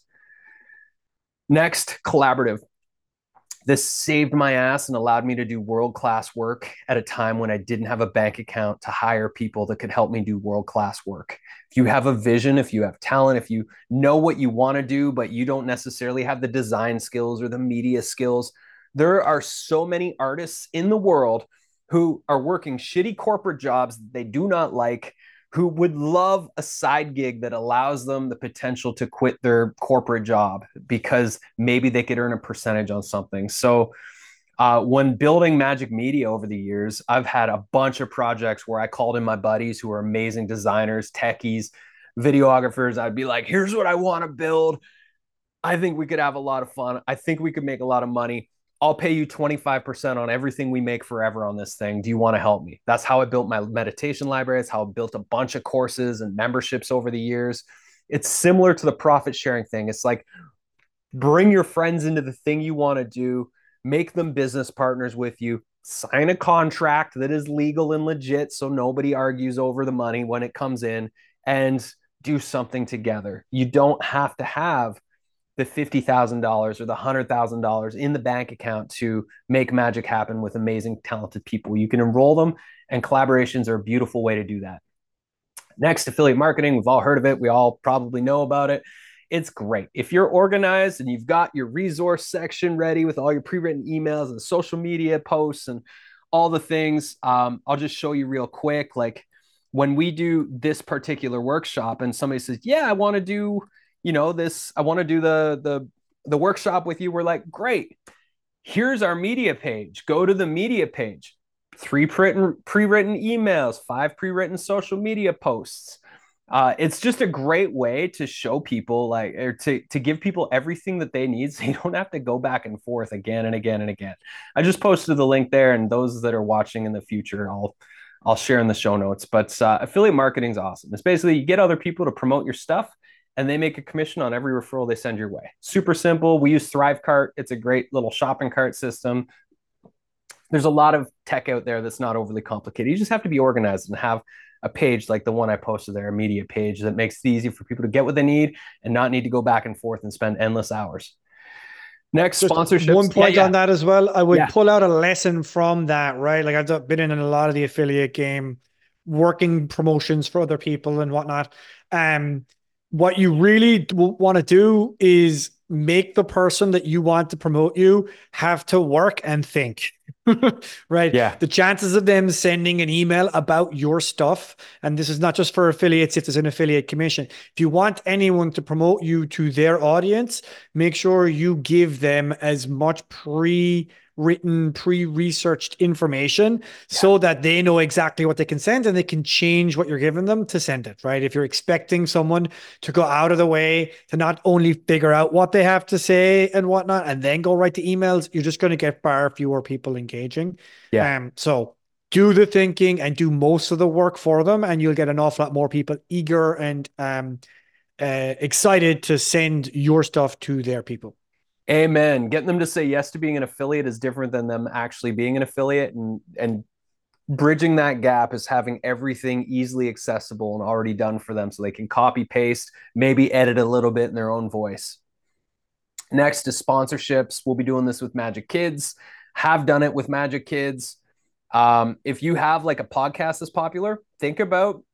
Next, collaborative. This saved my ass and allowed me to do world class work at a time when I didn't have a bank account to hire people that could help me do world class work. If you have a vision, if you have talent, if you know what you want to do, but you don't necessarily have the design skills or the media skills, there are so many artists in the world who are working shitty corporate jobs they do not like who would love a side gig that allows them the potential to quit their corporate job because maybe they could earn a percentage on something. So, uh, when building Majik Media over the years, I've had a bunch of projects where I called in my buddies who are amazing designers, techies, videographers. I'd be like, here's what I want to build. I think we could have a lot of fun. I think we could make a lot of money. I'll pay you 25% on everything we make forever on this thing. Do you want to help me? That's how I built my meditation library. It's how I built a bunch of courses and memberships over the years. It's similar to the profit sharing thing. It's like bring your friends into the thing you want to do, make them business partners with you, sign a contract that is legal and legit so nobody argues over the money when it comes in, and do something together. You don't have to have the $50,000 or the $100,000 in the bank account to make magic happen with amazing, talented people. You can enroll them, and collaborations are a beautiful way to do that. Next, affiliate marketing. We've all heard of it. We all probably know about it. It's great. If you're organized and you've got your resource section ready with all your pre-written emails and social media posts and all the things, um, I'll just show you real quick. Like when we do this particular workshop and somebody says, yeah, I want to do, you know, this, I want to do the, the, the workshop with you. We're like, great. Here's our media page. Go to the media page. Three pre-written, pre-written emails, five pre-written social media posts uh, it's just a great way to show people like or to to give people everything that they need so you don't have to go back and forth again and again and again i just posted the link there and those that are watching in the future i'll i'll share in the show notes but uh, affiliate marketing is awesome it's basically you get other people to promote your stuff and they make a commission on every referral they send your way super simple we use thrivecart it's a great little shopping cart system there's a lot of tech out there that's not overly complicated you just have to be organized and have a page like the one I posted there, a media page that makes it easy for people to get what they need and not need to go back and forth and spend endless hours. Next, sponsorship.
One point yeah, yeah. on that as well. I would yeah. pull out a lesson from that, right? Like I've been in a lot of the affiliate game, working promotions for other people and whatnot. Um, what you really want to do is make the person that you want to promote you have to work and think. right?
Yeah.
The chances of them sending an email about your stuff, and this is not just for affiliates, if there's an affiliate commission. If you want anyone to promote you to their audience, make sure you give them as much pre written, pre researched information yeah. so that they know exactly what they can send and they can change what you're giving them to send it, right? If you're expecting someone to go out of the way to not only figure out what they have to say and whatnot and then go write the emails, you're just going to get far fewer people engaging.
Yeah.
Um, so do the thinking and do most of the work for them, and you'll get an awful lot more people eager and um, uh, excited to send your stuff to their people.
Amen. Getting them to say yes to being an affiliate is different than them actually being an affiliate and and bridging that gap is having everything easily accessible and already done for them so they can copy paste, maybe edit a little bit in their own voice. Next is sponsorships. We'll be doing this with Majik Kids. Have done it with Majik Kids. Um, if you have like a podcast that's popular, think about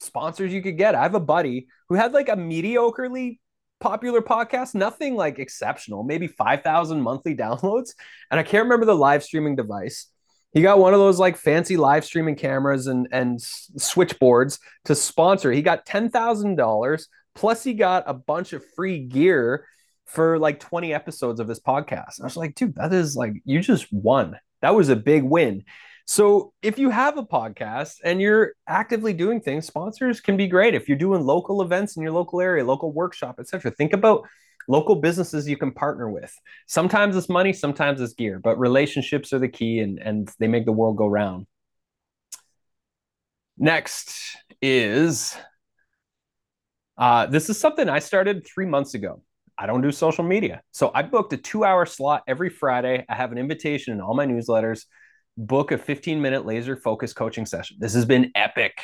sponsors you could get. I have a buddy who had like a mediocrely popular podcast, nothing like exceptional, maybe 5,000 monthly downloads. And I can't remember the live streaming device. He got one of those like fancy live streaming cameras and, and switchboards to sponsor. He got $10,000 plus he got a bunch of free gear for like 20 episodes of his podcast. I was like, dude, that is like, you just won. That was a big win. So if you have a podcast and you're actively doing things, sponsors can be great. If you're doing local events in your local area, local workshop, etc., think about local businesses you can partner with. Sometimes it's money, sometimes it's gear, but relationships are the key and, and they make the world go round. Next is uh, this is something I started three months ago. I don't do social media. So I booked a two hour slot every Friday. I have an invitation in all my newsletters book a 15 minute laser focus coaching session. This has been epic.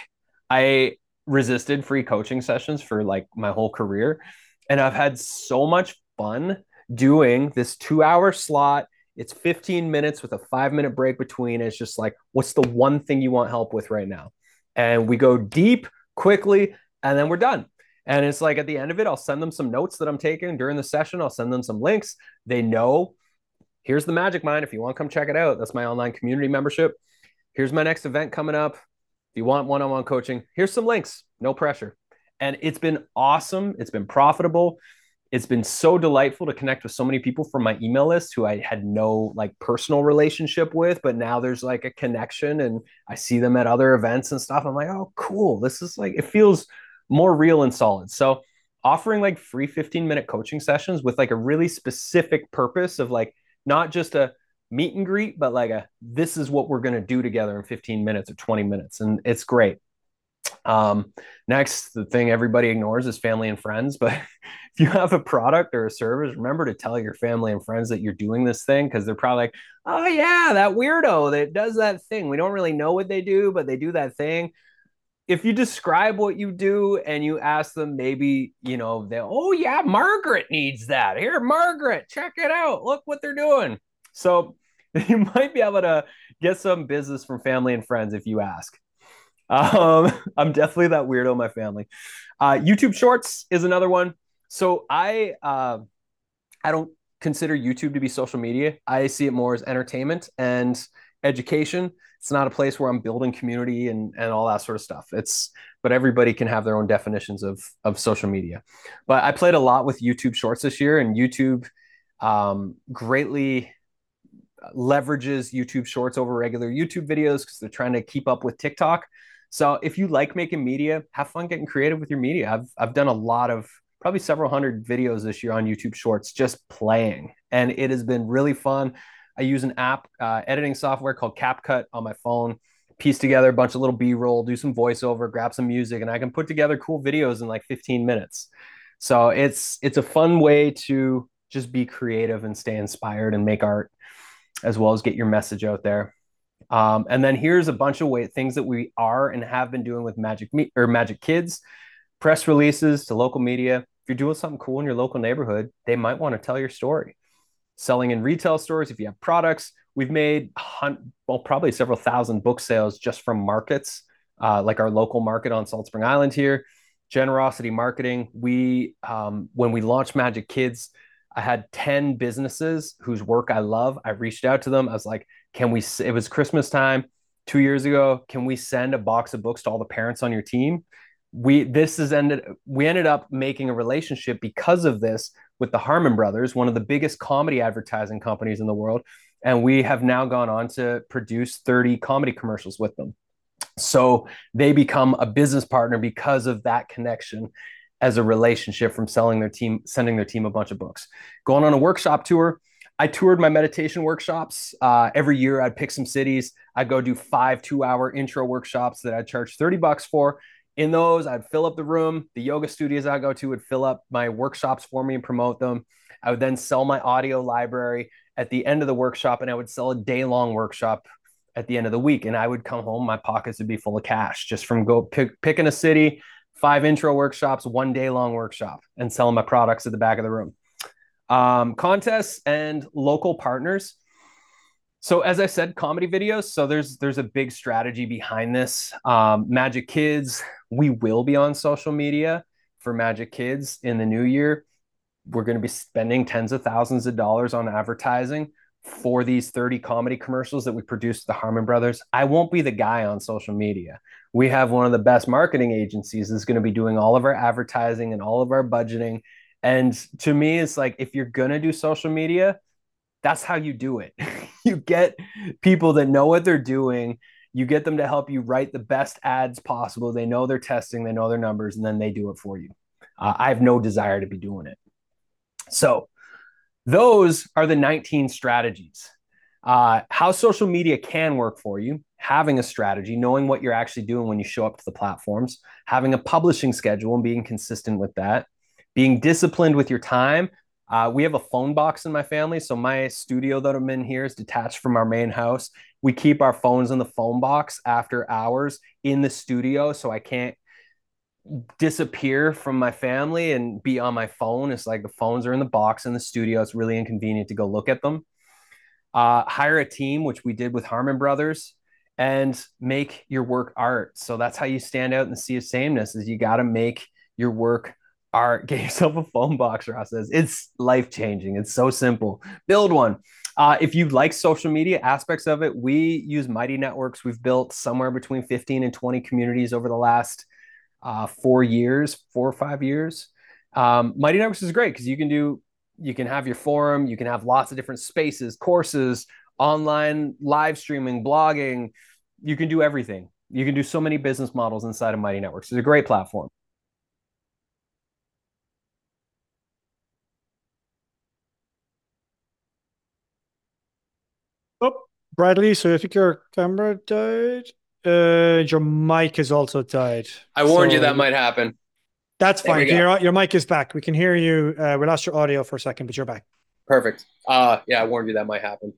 I resisted free coaching sessions for like my whole career. And I've had so much fun doing this two hour slot. It's 15 minutes with a five minute break between. It's just like, what's the one thing you want help with right now? And we go deep quickly, and then we're done. And it's like at the end of it, I'll send them some notes that I'm taking during the session. I'll send them some links. They know here's the Majik Mind. If you want to come check it out, that's my online community membership. Here's my next event coming up. If you want one on one coaching, here's some links, no pressure. And it's been awesome. It's been profitable. It's been so delightful to connect with so many people from my email list who I had no like personal relationship with, but now there's like a connection and I see them at other events and stuff. I'm like, oh, cool. This is like, it feels more real and solid. So, offering like free 15 minute coaching sessions with like a really specific purpose of like, not just a meet and greet, but like a this is what we're going to do together in 15 minutes or 20 minutes. And it's great. Um, next, the thing everybody ignores is family and friends. But if you have a product or a service, remember to tell your family and friends that you're doing this thing because they're probably like, oh, yeah, that weirdo that does that thing. We don't really know what they do, but they do that thing if you describe what you do and you ask them, maybe, you know, they, oh, yeah, Margaret needs that. Here, Margaret, check it out. Look what they're doing. So you might be able to get some business from family and friends if you ask. Um, I'm definitely that weirdo in my family. Uh, YouTube Shorts is another one. So I uh, I don't consider YouTube to be social media. I see it more as entertainment and education. It's not a place where I'm building community and, and all that sort of stuff. It's but everybody can have their own definitions of of social media. But I played a lot with YouTube Shorts this year, and YouTube um, greatly leverages YouTube Shorts over regular YouTube videos because they're trying to keep up with TikTok. So if you like making media, have fun getting creative with your media. I've I've done a lot of probably several hundred videos this year on YouTube Shorts just playing, and it has been really fun. I use an app uh, editing software called CapCut on my phone. Piece together a bunch of little B-roll, do some voiceover, grab some music, and I can put together cool videos in like 15 minutes. So it's it's a fun way to just be creative and stay inspired and make art, as well as get your message out there. Um, and then here's a bunch of way, things that we are and have been doing with Magic Me- or Majik Kids, press releases to local media. If you're doing something cool in your local neighborhood, they might want to tell your story selling in retail stores, if you have products, we've made well probably several thousand book sales just from markets, uh, like our local market on Salt Spring Island here. Generosity marketing. We um, when we launched Majik Kids, I had ten businesses whose work I love. I reached out to them. I was like, "Can we?" It was Christmas time two years ago. Can we send a box of books to all the parents on your team? We this has ended. We ended up making a relationship because of this with the Harmon Brothers, one of the biggest comedy advertising companies in the world. And we have now gone on to produce 30 comedy commercials with them. So they become a business partner because of that connection as a relationship from selling their team, sending their team a bunch of books. Going on a workshop tour. I toured my meditation workshops. Uh, every year I'd pick some cities. I'd go do five two hour intro workshops that I'd charge 30 bucks for in those, I'd fill up the room. The yoga studios I go to would fill up my workshops for me and promote them. I would then sell my audio library at the end of the workshop, and I would sell a day long workshop at the end of the week. And I would come home, my pockets would be full of cash just from go pick, picking a city, five intro workshops, one day long workshop, and selling my products at the back of the room. Um, contests and local partners. So as I said, comedy videos. So there's there's a big strategy behind this. Um, Majik Kids, we will be on social media for Majik Kids in the new year. We're going to be spending tens of thousands of dollars on advertising for these 30 comedy commercials that we produced the Harmon Brothers. I won't be the guy on social media. We have one of the best marketing agencies that's going to be doing all of our advertising and all of our budgeting. And to me, it's like if you're going to do social media, that's how you do it. you get people that know what they're doing. You get them to help you write the best ads possible. They know they're testing, they know their numbers, and then they do it for you. Uh, I have no desire to be doing it. So, those are the 19 strategies. Uh, how social media can work for you, having a strategy, knowing what you're actually doing when you show up to the platforms, having a publishing schedule and being consistent with that, being disciplined with your time, uh, we have a phone box in my family. So my studio that I'm in here is detached from our main house. We keep our phones in the phone box after hours in the studio. So I can't disappear from my family and be on my phone. It's like the phones are in the box in the studio. It's really inconvenient to go look at them. Uh, hire a team, which we did with Harmon Brothers, and make your work art. So that's how you stand out in the sea of sameness. Is you got to make your work art, get yourself a phone box, Ross says. It's life changing. It's so simple. Build one. Uh, if you like social media aspects of it, we use Mighty Networks. We've built somewhere between 15 and 20 communities over the last uh, four years, four or five years. Um, Mighty Networks is great because you can do, you can have your forum, you can have lots of different spaces, courses, online live streaming, blogging. You can do everything. You can do so many business models inside of Mighty Networks. It's a great platform.
Bradley, so I think your camera died. Uh, your mic is also died.
I warned
so
you that might happen.
That's fine. Your, your mic is back. We can hear you. Uh, we lost your audio for a second, but you're back.
Perfect. Uh, yeah, I warned you that might happen.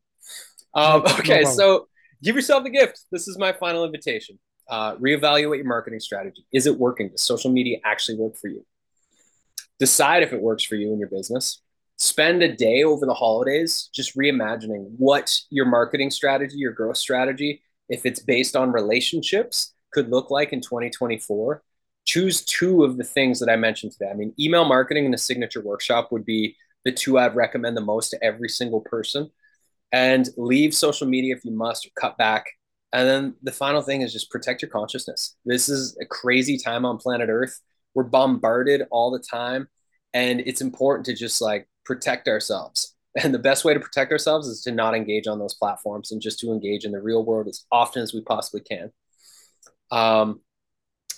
Um, okay, no so give yourself a gift. This is my final invitation. Uh, reevaluate your marketing strategy. Is it working? Does social media actually work for you? Decide if it works for you in your business spend a day over the holidays just reimagining what your marketing strategy, your growth strategy, if it's based on relationships, could look like in 2024. choose two of the things that I mentioned today. I mean, email marketing and a signature workshop would be the two I'd recommend the most to every single person. And leave social media if you must, or cut back. And then the final thing is just protect your consciousness. This is a crazy time on planet Earth. We're bombarded all the time. And it's important to just like protect ourselves. And the best way to protect ourselves is to not engage on those platforms and just to engage in the real world as often as we possibly can. Um,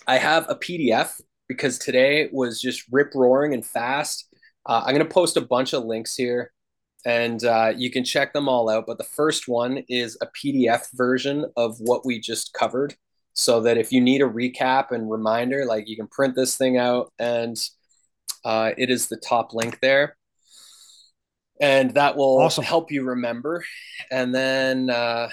I have a PDF because today was just rip roaring and fast. Uh, I'm going to post a bunch of links here and uh, you can check them all out. But the first one is a PDF version of what we just covered so that if you need a recap and reminder, like you can print this thing out and uh, it is the top link there. And that will awesome. help you remember. And then, uh,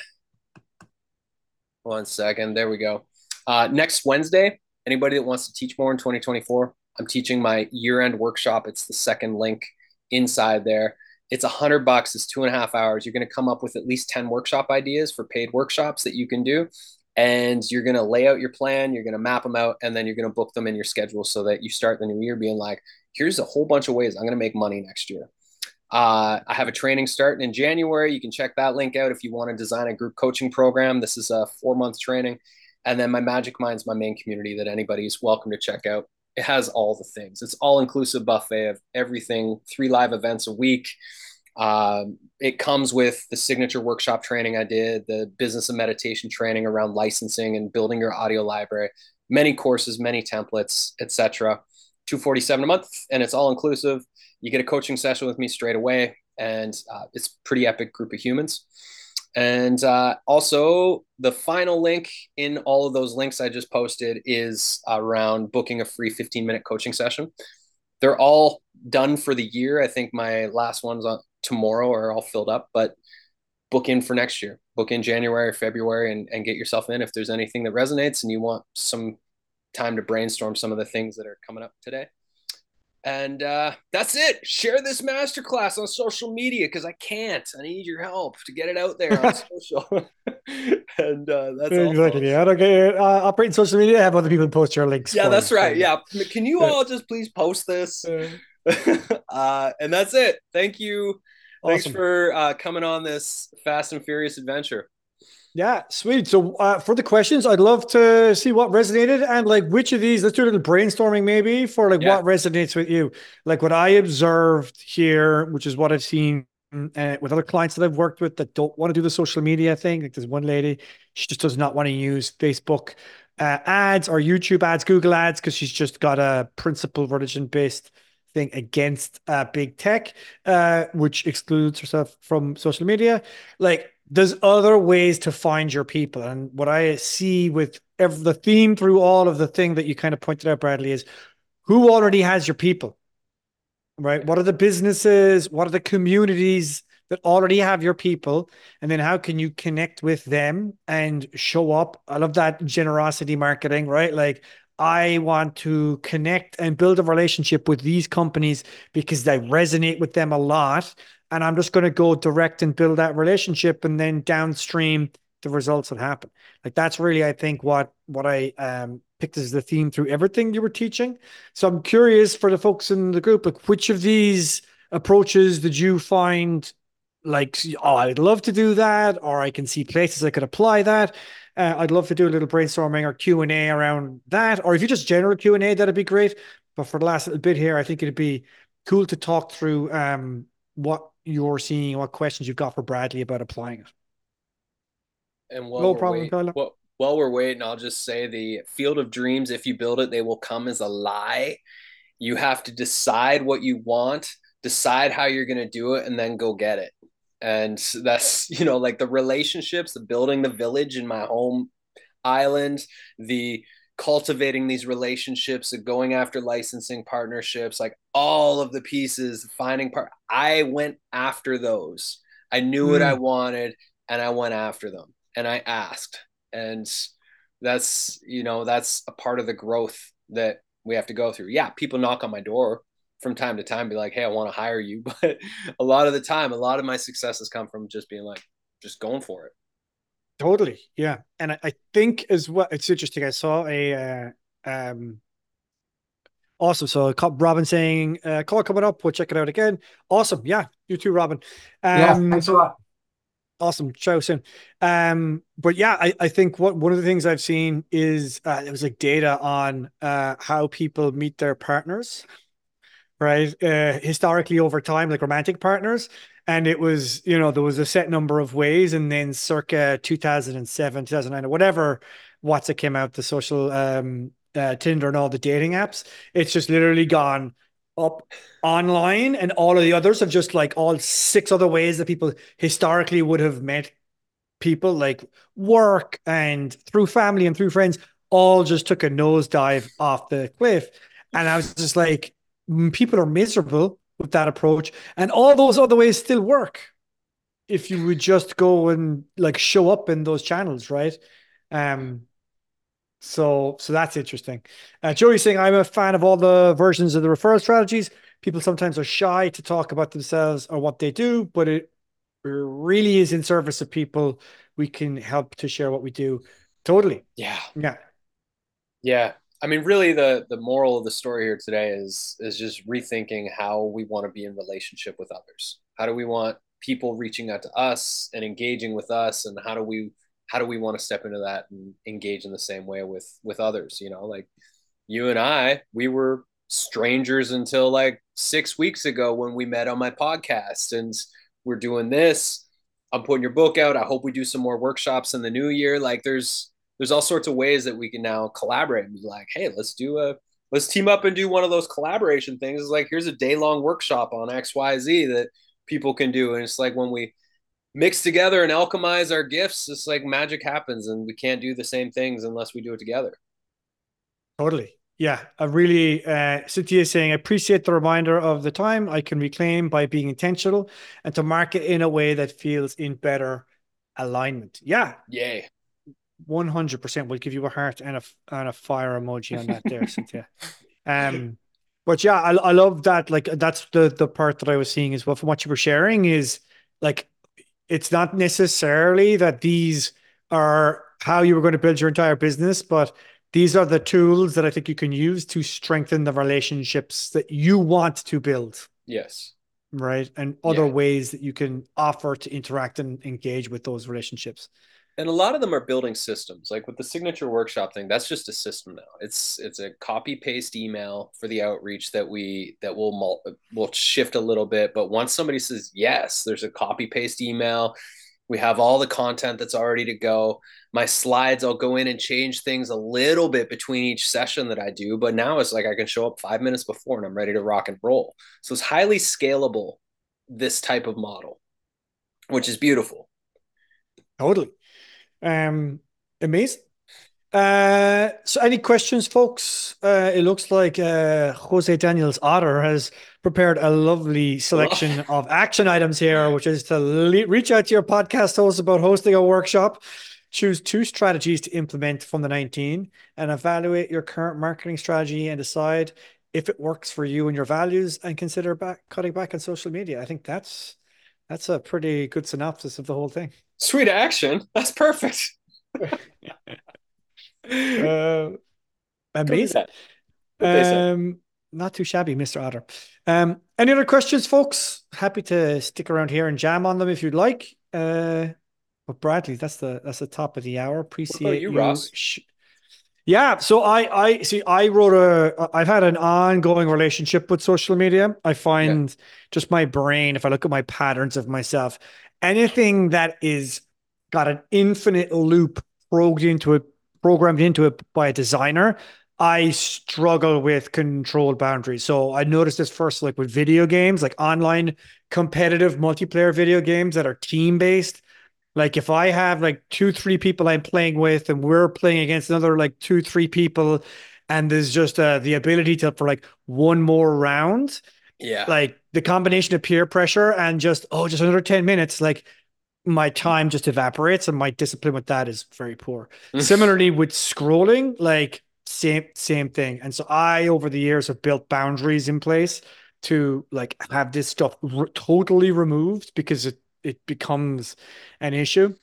one second, there we go. Uh, next Wednesday, anybody that wants to teach more in 2024, I'm teaching my year end workshop. It's the second link inside there. It's a hundred bucks. It's two and a half hours. You're going to come up with at least 10 workshop ideas for paid workshops that you can do. And you're going to lay out your plan. You're going to map them out and then you're going to book them in your schedule so that you start the new year being like, here's a whole bunch of ways I'm going to make money next year. Uh, I have a training starting in January. You can check that link out if you want to design a group coaching program. This is a four month training. And then my Majik Mind's my main community that anybody's welcome to check out. It has all the things. It's all inclusive buffet of everything, three live events a week. Um, it comes with the signature workshop training I did, the business and meditation training around licensing and building your audio library, many courses, many templates, etc. 247 a month and it's all inclusive. You get a coaching session with me straight away and uh, it's pretty epic group of humans. And uh, also, the final link in all of those links I just posted is around booking a free 15 minute coaching session. They're all done for the year. I think my last ones on tomorrow are all filled up, but book in for next year. Book in January, February, and, and get yourself in if there's anything that resonates and you want some time to brainstorm some of the things that are coming up today. And uh, that's it. Share this masterclass on social media because I can't. I need your help to get it out there on social. and uh, that's
exactly. Yeah, okay. Uh, operating social media, have other people post your links.
Yeah, that's right. Yeah, can you all just please post this? uh, and that's it. Thank you. Awesome. Thanks for uh, coming on this fast and furious adventure.
Yeah, sweet. So uh, for the questions, I'd love to see what resonated and like which of these. Let's do a little brainstorming maybe for like yeah. what resonates with you. Like what I observed here, which is what I've seen uh, with other clients that I've worked with that don't want to do the social media thing. Like there's one lady, she just does not want to use Facebook uh, ads or YouTube ads, Google ads, because she's just got a principle religion based thing against uh, big tech, uh, which excludes herself from social media. Like there's other ways to find your people. And what I see with every, the theme through all of the thing that you kind of pointed out, Bradley, is who already has your people, right? What are the businesses? What are the communities that already have your people? And then how can you connect with them and show up? I love that generosity marketing, right? Like, I want to connect and build a relationship with these companies because they resonate with them a lot and I'm just going to go direct and build that relationship and then downstream the results that happen. Like that's really, I think, what what I um, picked as the theme through everything you were teaching. So I'm curious for the folks in the group, like which of these approaches did you find like, oh, I'd love to do that, or I can see places I could apply that. Uh, I'd love to do a little brainstorming or Q and A around that, or if you just general Q and A, that'd be great. But for the last little bit here, I think it'd be cool to talk through um, what you're seeing, what questions you've got for Bradley about applying it.
And while, no we're, problem, wait, well, while we're waiting, I'll just say the field of dreams, if you build it, they will come as a lie. You have to decide what you want, decide how you're going to do it, and then go get it. And that's, you know, like the relationships, the building the village in my home island, the cultivating these relationships and going after licensing partnerships like all of the pieces finding part i went after those i knew mm. what i hmm. wanted and i went after them and i asked and that's you know that's a part of the growth that we have to go through yeah people knock on my door from time to time be like hey i want to hire you but a lot of the time a lot of my successes come from just being like just going for it
Totally, yeah, and I, I think as well. It's interesting. I saw a uh, um, Awesome. So Robin saying, uh, call coming up. We'll check it out again. Awesome. Yeah. You too, Robin. Um,
yeah. Thanks a lot.
Awesome. Ciao soon. Um, but yeah, I, I think what one of the things I've seen is uh, it was like data on uh, how people meet their partners, right? Uh, historically over time, like romantic partners. And it was, you know, there was a set number of ways. And then circa 2007, 2009, or whatever, WhatsApp came out, the social um, uh, Tinder and all the dating apps, it's just literally gone up online and all of the others have just like all six other ways that people historically would have met people like work and through family and through friends all just took a nosedive off the cliff and i was just like people are miserable with that approach and all those other ways still work if you would just go and like show up in those channels right um so, so that's interesting. Uh, Joey's saying, I'm a fan of all the versions of the referral strategies. People sometimes are shy to talk about themselves or what they do, but it really is in service of people. We can help to share what we do. Totally.
Yeah.
Yeah.
Yeah. I mean, really, the the moral of the story here today is is just rethinking how we want to be in relationship with others. How do we want people reaching out to us and engaging with us, and how do we how do we want to step into that and engage in the same way with with others you know? Like you and i we were strangers until like six weeks ago when we met on my podcast and we're doing this. I'm putting your book out. I hope we do some more workshops in the new year. Like there's there's all sorts of ways that we can now collaborate and be like hey let's do a let's team up and do one of those collaboration things it's like here's a day long workshop on xyz that people can do and it's like when we mix together and alchemize our gifts, it's like magic happens, and we can't do the same things unless we do it together.
Totally. Yeah, I really, uh, Cynthia is saying, I appreciate the reminder of the time I can reclaim by being intentional and to market in a way that feels in better alignment. Yeah.
Yay.
100% will give you a heart and a, and a fire emoji on that there, Cynthia. Um, but yeah, I, I love that. Like, that's the, the part that I was seeing as well from what you were sharing is like it's not necessarily that these are how you were going to build your entire business, but these are the tools that I think you can use to strengthen the relationships that you want to build.
Yes.
Right. And other yeah. ways that you can offer to interact and engage with those relationships
and a lot of them are building systems like with the signature workshop thing that's just a system now. It's it's a copy paste email for the outreach that we that will will shift a little bit but once somebody says yes there's a copy paste email we have all the content that's already to go my slides i'll go in and change things a little bit between each session that i do but now it's like i can show up five minutes before and i'm ready to rock and roll. So it's highly scalable this type of model which is beautiful.
Totally amazing. Uh, so any questions, folks? Uh, it looks like uh, Jose Daniels Otter has prepared a lovely selection of action items here, which is to le- reach out to your podcast host about hosting a workshop, choose two strategies to implement from the 19, and evaluate your current marketing strategy and decide if it works for you and your values, and consider back cutting back on social media. I think that's that's a pretty good synopsis of the whole thing.
Sweet action. That's perfect.
uh, amazing. Um, not too shabby, Mr. Otter. Um, any other questions, folks? Happy to stick around here and jam on them if you'd like. Uh, but Bradley, that's the that's the top of the hour. Appreciate
you, you, Ross.
Sh- yeah, so I I see I wrote a I've had an ongoing relationship with social media. I find yeah. just my brain if I look at my patterns of myself, anything that is got an infinite loop programmed into it programmed into it by a designer, I struggle with control boundaries. So I noticed this first like with video games, like online competitive multiplayer video games that are team based like if I have like two, three people I'm playing with, and we're playing against another like two, three people, and there's just uh, the ability to for like one more round.
Yeah.
Like the combination of peer pressure and just oh, just another ten minutes, like my time just evaporates, and my discipline with that is very poor. Similarly with scrolling, like same same thing. And so I over the years have built boundaries in place to like have this stuff r- totally removed because it it becomes an issue.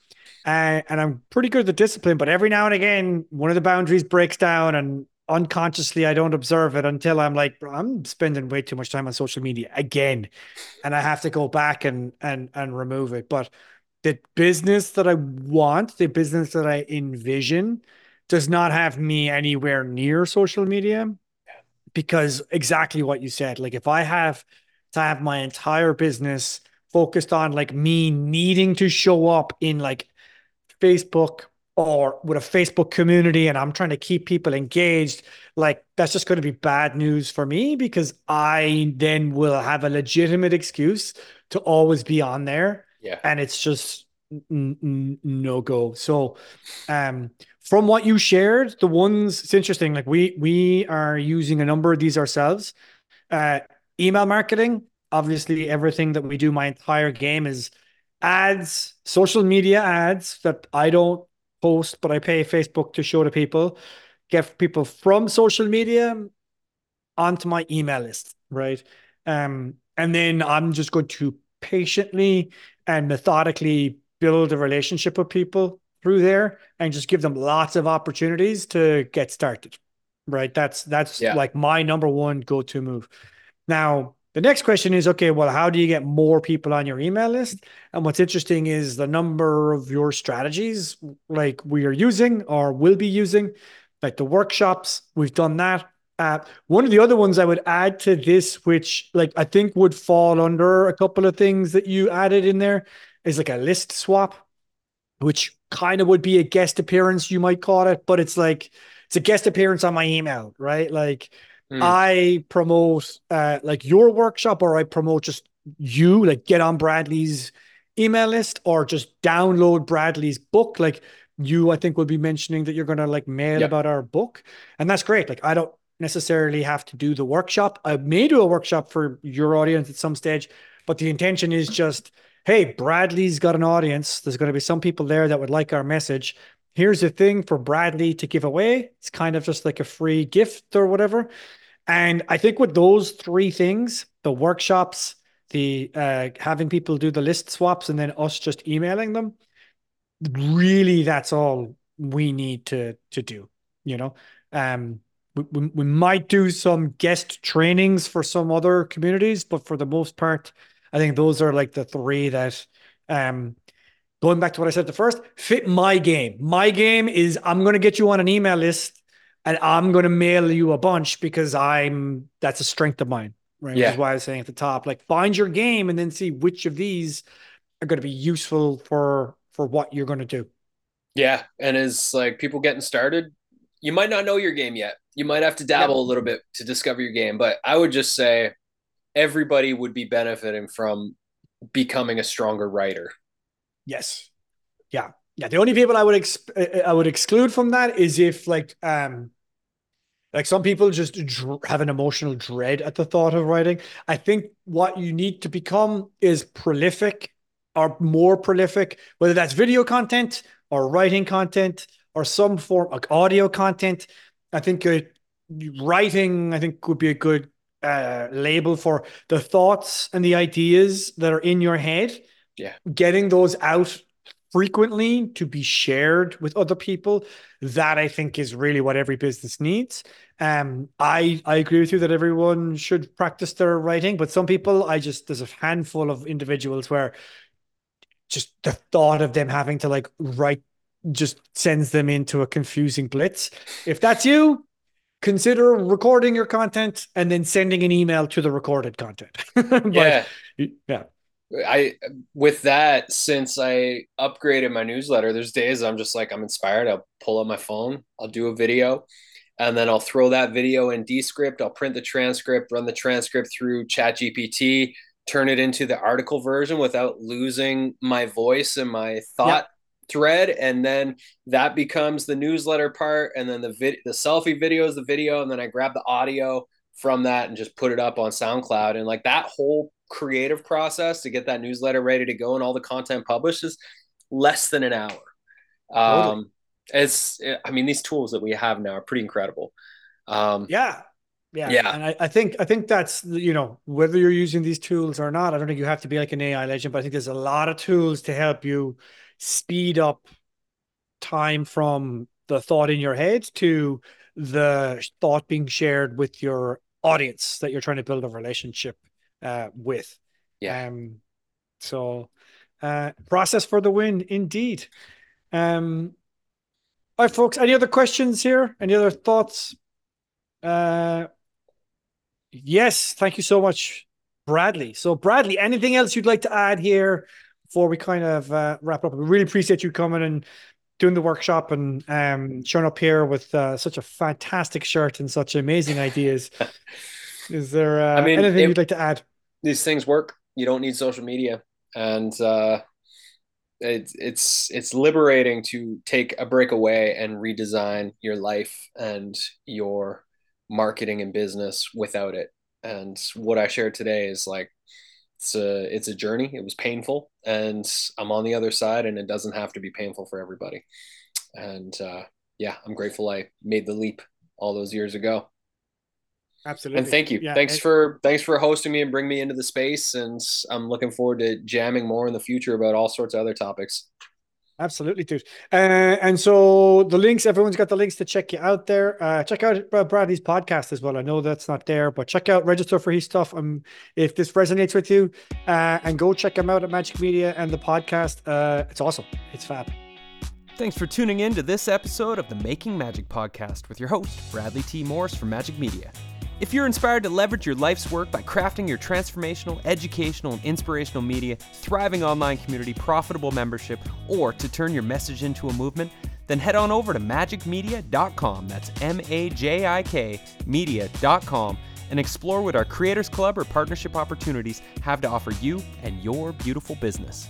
And I'm pretty good at the discipline, but every now and again, one of the boundaries breaks down, and unconsciously I don't observe it until I'm like, I'm spending way too much time on social media again. And I have to go back and and and remove it. But the business that I want, the business that I envision, does not have me anywhere near social media because exactly what you said. Like if I have to have my entire business focused on like me needing to show up in like Facebook or with a Facebook community and I'm trying to keep people engaged, like that's just going to be bad news for me because I then will have a legitimate excuse to always be on there.
Yeah.
And it's just n- n- no go. So, um, from what you shared, the ones it's interesting. Like we we are using a number of these ourselves. Uh, email marketing, obviously, everything that we do, my entire game is ads, social media ads that I don't post, but I pay Facebook to show to people, get people from social media onto my email list, right? Um, and then I'm just going to patiently and methodically build a relationship with people through there and just give them lots of opportunities to get started. Right. That's that's
Yeah.
like my number one go-to move. Now, the next question is okay, well, how do you get more people on your email list? And what's interesting is the number of your strategies like we are using or will be using, like the workshops, we've done that. Uh, one of the other ones I would add to this, which like I think would fall under a couple of things that you added in there, is like a list swap, which kind of would be a guest appearance, you might call it, but it's like it's a guest appearance on my email, right? Like
Hmm.
I promote uh like your workshop or I promote just you, like get on Bradley's email list or just download Bradley's book. Like you, I think, will be mentioning that you're gonna like mail
Yep.
about our book. And that's great. Like I don't necessarily have to do the workshop. I may do a workshop for your audience at some stage, but the intention is just, hey, Bradley's got an audience. There's going to be some people there that would like our message. Here's a thing for Bradley to give away. It's kind of just like a free gift or whatever. And I think with those three things, the workshops, the uh, having people do the list swaps, and then us just emailing them, really, that's all we need to to do. You know, um, we, we, might do some guest trainings for some other communities, but for the most part, I think those are like the three that, um, going back to what I said the first, fit my game. My game is I'm going to get you on an email list and I'm going to mail you a bunch because I'm that's a strength of mine, right? Which
Yeah.
is why I was saying at the top, like find your game and then see which of these are going to be useful for for what you're going to do.
Yeah, and as like people getting started, you might not know your game yet. You might have to dabble a little bit to discover your game, but I would just say everybody would be benefiting from becoming a stronger writer.
Yes. Yeah. Yeah. The only people I would ex- uh, I would exclude from that is if like um like some people just dr- have an emotional dread at the thought of writing. I think what you need to become is prolific or more prolific, whether that's video content or writing content or some form like audio content. I think uh, writing, I think, would be a good uh, label for the thoughts and the ideas that are in your head.
Yeah.
Getting those out frequently to be shared with other people that i think is really what every business needs. Um i i agree with you that everyone should practice their writing but some people i just there's a handful of individuals where just the thought of them having to like write just sends them into a confusing blitz. If that's you consider recording your content and then sending an email to the recorded content. But
yeah.
yeah
I with that since I upgraded my newsletter, there's days I'm just like I'm inspired. I'll pull up my phone, I'll do a video, and then I'll throw that video in Descript. I'll print the transcript, run the transcript through ChatGPT, turn it into the article version without losing my voice and my thought thread, and then that becomes the newsletter part, and then the vid- the selfie video is the video, and then I grab the audio from that and just put it up on SoundCloud, and like that whole creative process to get that newsletter ready to go and all the content published is less than an hour.
Totally.
Um, it's, I mean, these tools that we have now are pretty incredible. Um,
Yeah. Yeah.
Yeah.
And I, I think I think that's you know, whether you're using these tools or not, I don't think you have to be like an AI legend, but I think there's a lot of tools to help you speed up time from the thought in your head to the thought being shared with your audience that you're trying to build a relationship uh, with.
Yeah.
Um, so uh, process for the win, indeed. Um, all right, folks. Any other questions here? Any other thoughts? Uh, yes. Thank you so much, Bradley. So, Bradley, anything else you'd like to add here before we kind of uh, wrap up? We really appreciate you coming and doing the workshop and um, showing up here with uh, such a fantastic shirt and such amazing ideas. Is there uh,
I mean,
anything
it-
you'd like to add?
These things work. You don't need social media, and uh, it's it's it's liberating to take a break away and redesign your life and your marketing and business without it. And what I shared today is like it's a it's a journey. It was painful, and I'm on the other side, and it doesn't have to be painful for everybody. And uh, yeah, I'm grateful I made the leap all those years ago.
Absolutely.
And thank you.
Yeah,
thanks
and-
for thanks for hosting me and bring me into the space. And I'm looking forward to jamming more in the future about all sorts of other topics.
Absolutely, dude. Uh, and so the links, everyone's got the links to check you out there. Uh, check out Bradley's podcast as well. I know that's not there, but check out register for his stuff. Um, if this resonates with you, uh, and go check him out at Majik Media and the podcast. Uh, it's awesome. It's fab.
Thanks for tuning in to this episode of the Making Magic podcast with your host, Bradley T. Morris from Majik Media. If you're inspired to leverage your life's work by crafting your transformational, educational, and inspirational media, thriving online community, profitable membership, or to turn your message into a movement, then head on over to majikmedia.com. That's M A J I K media.com and explore what our Creators Club or partnership opportunities have to offer you and your beautiful business.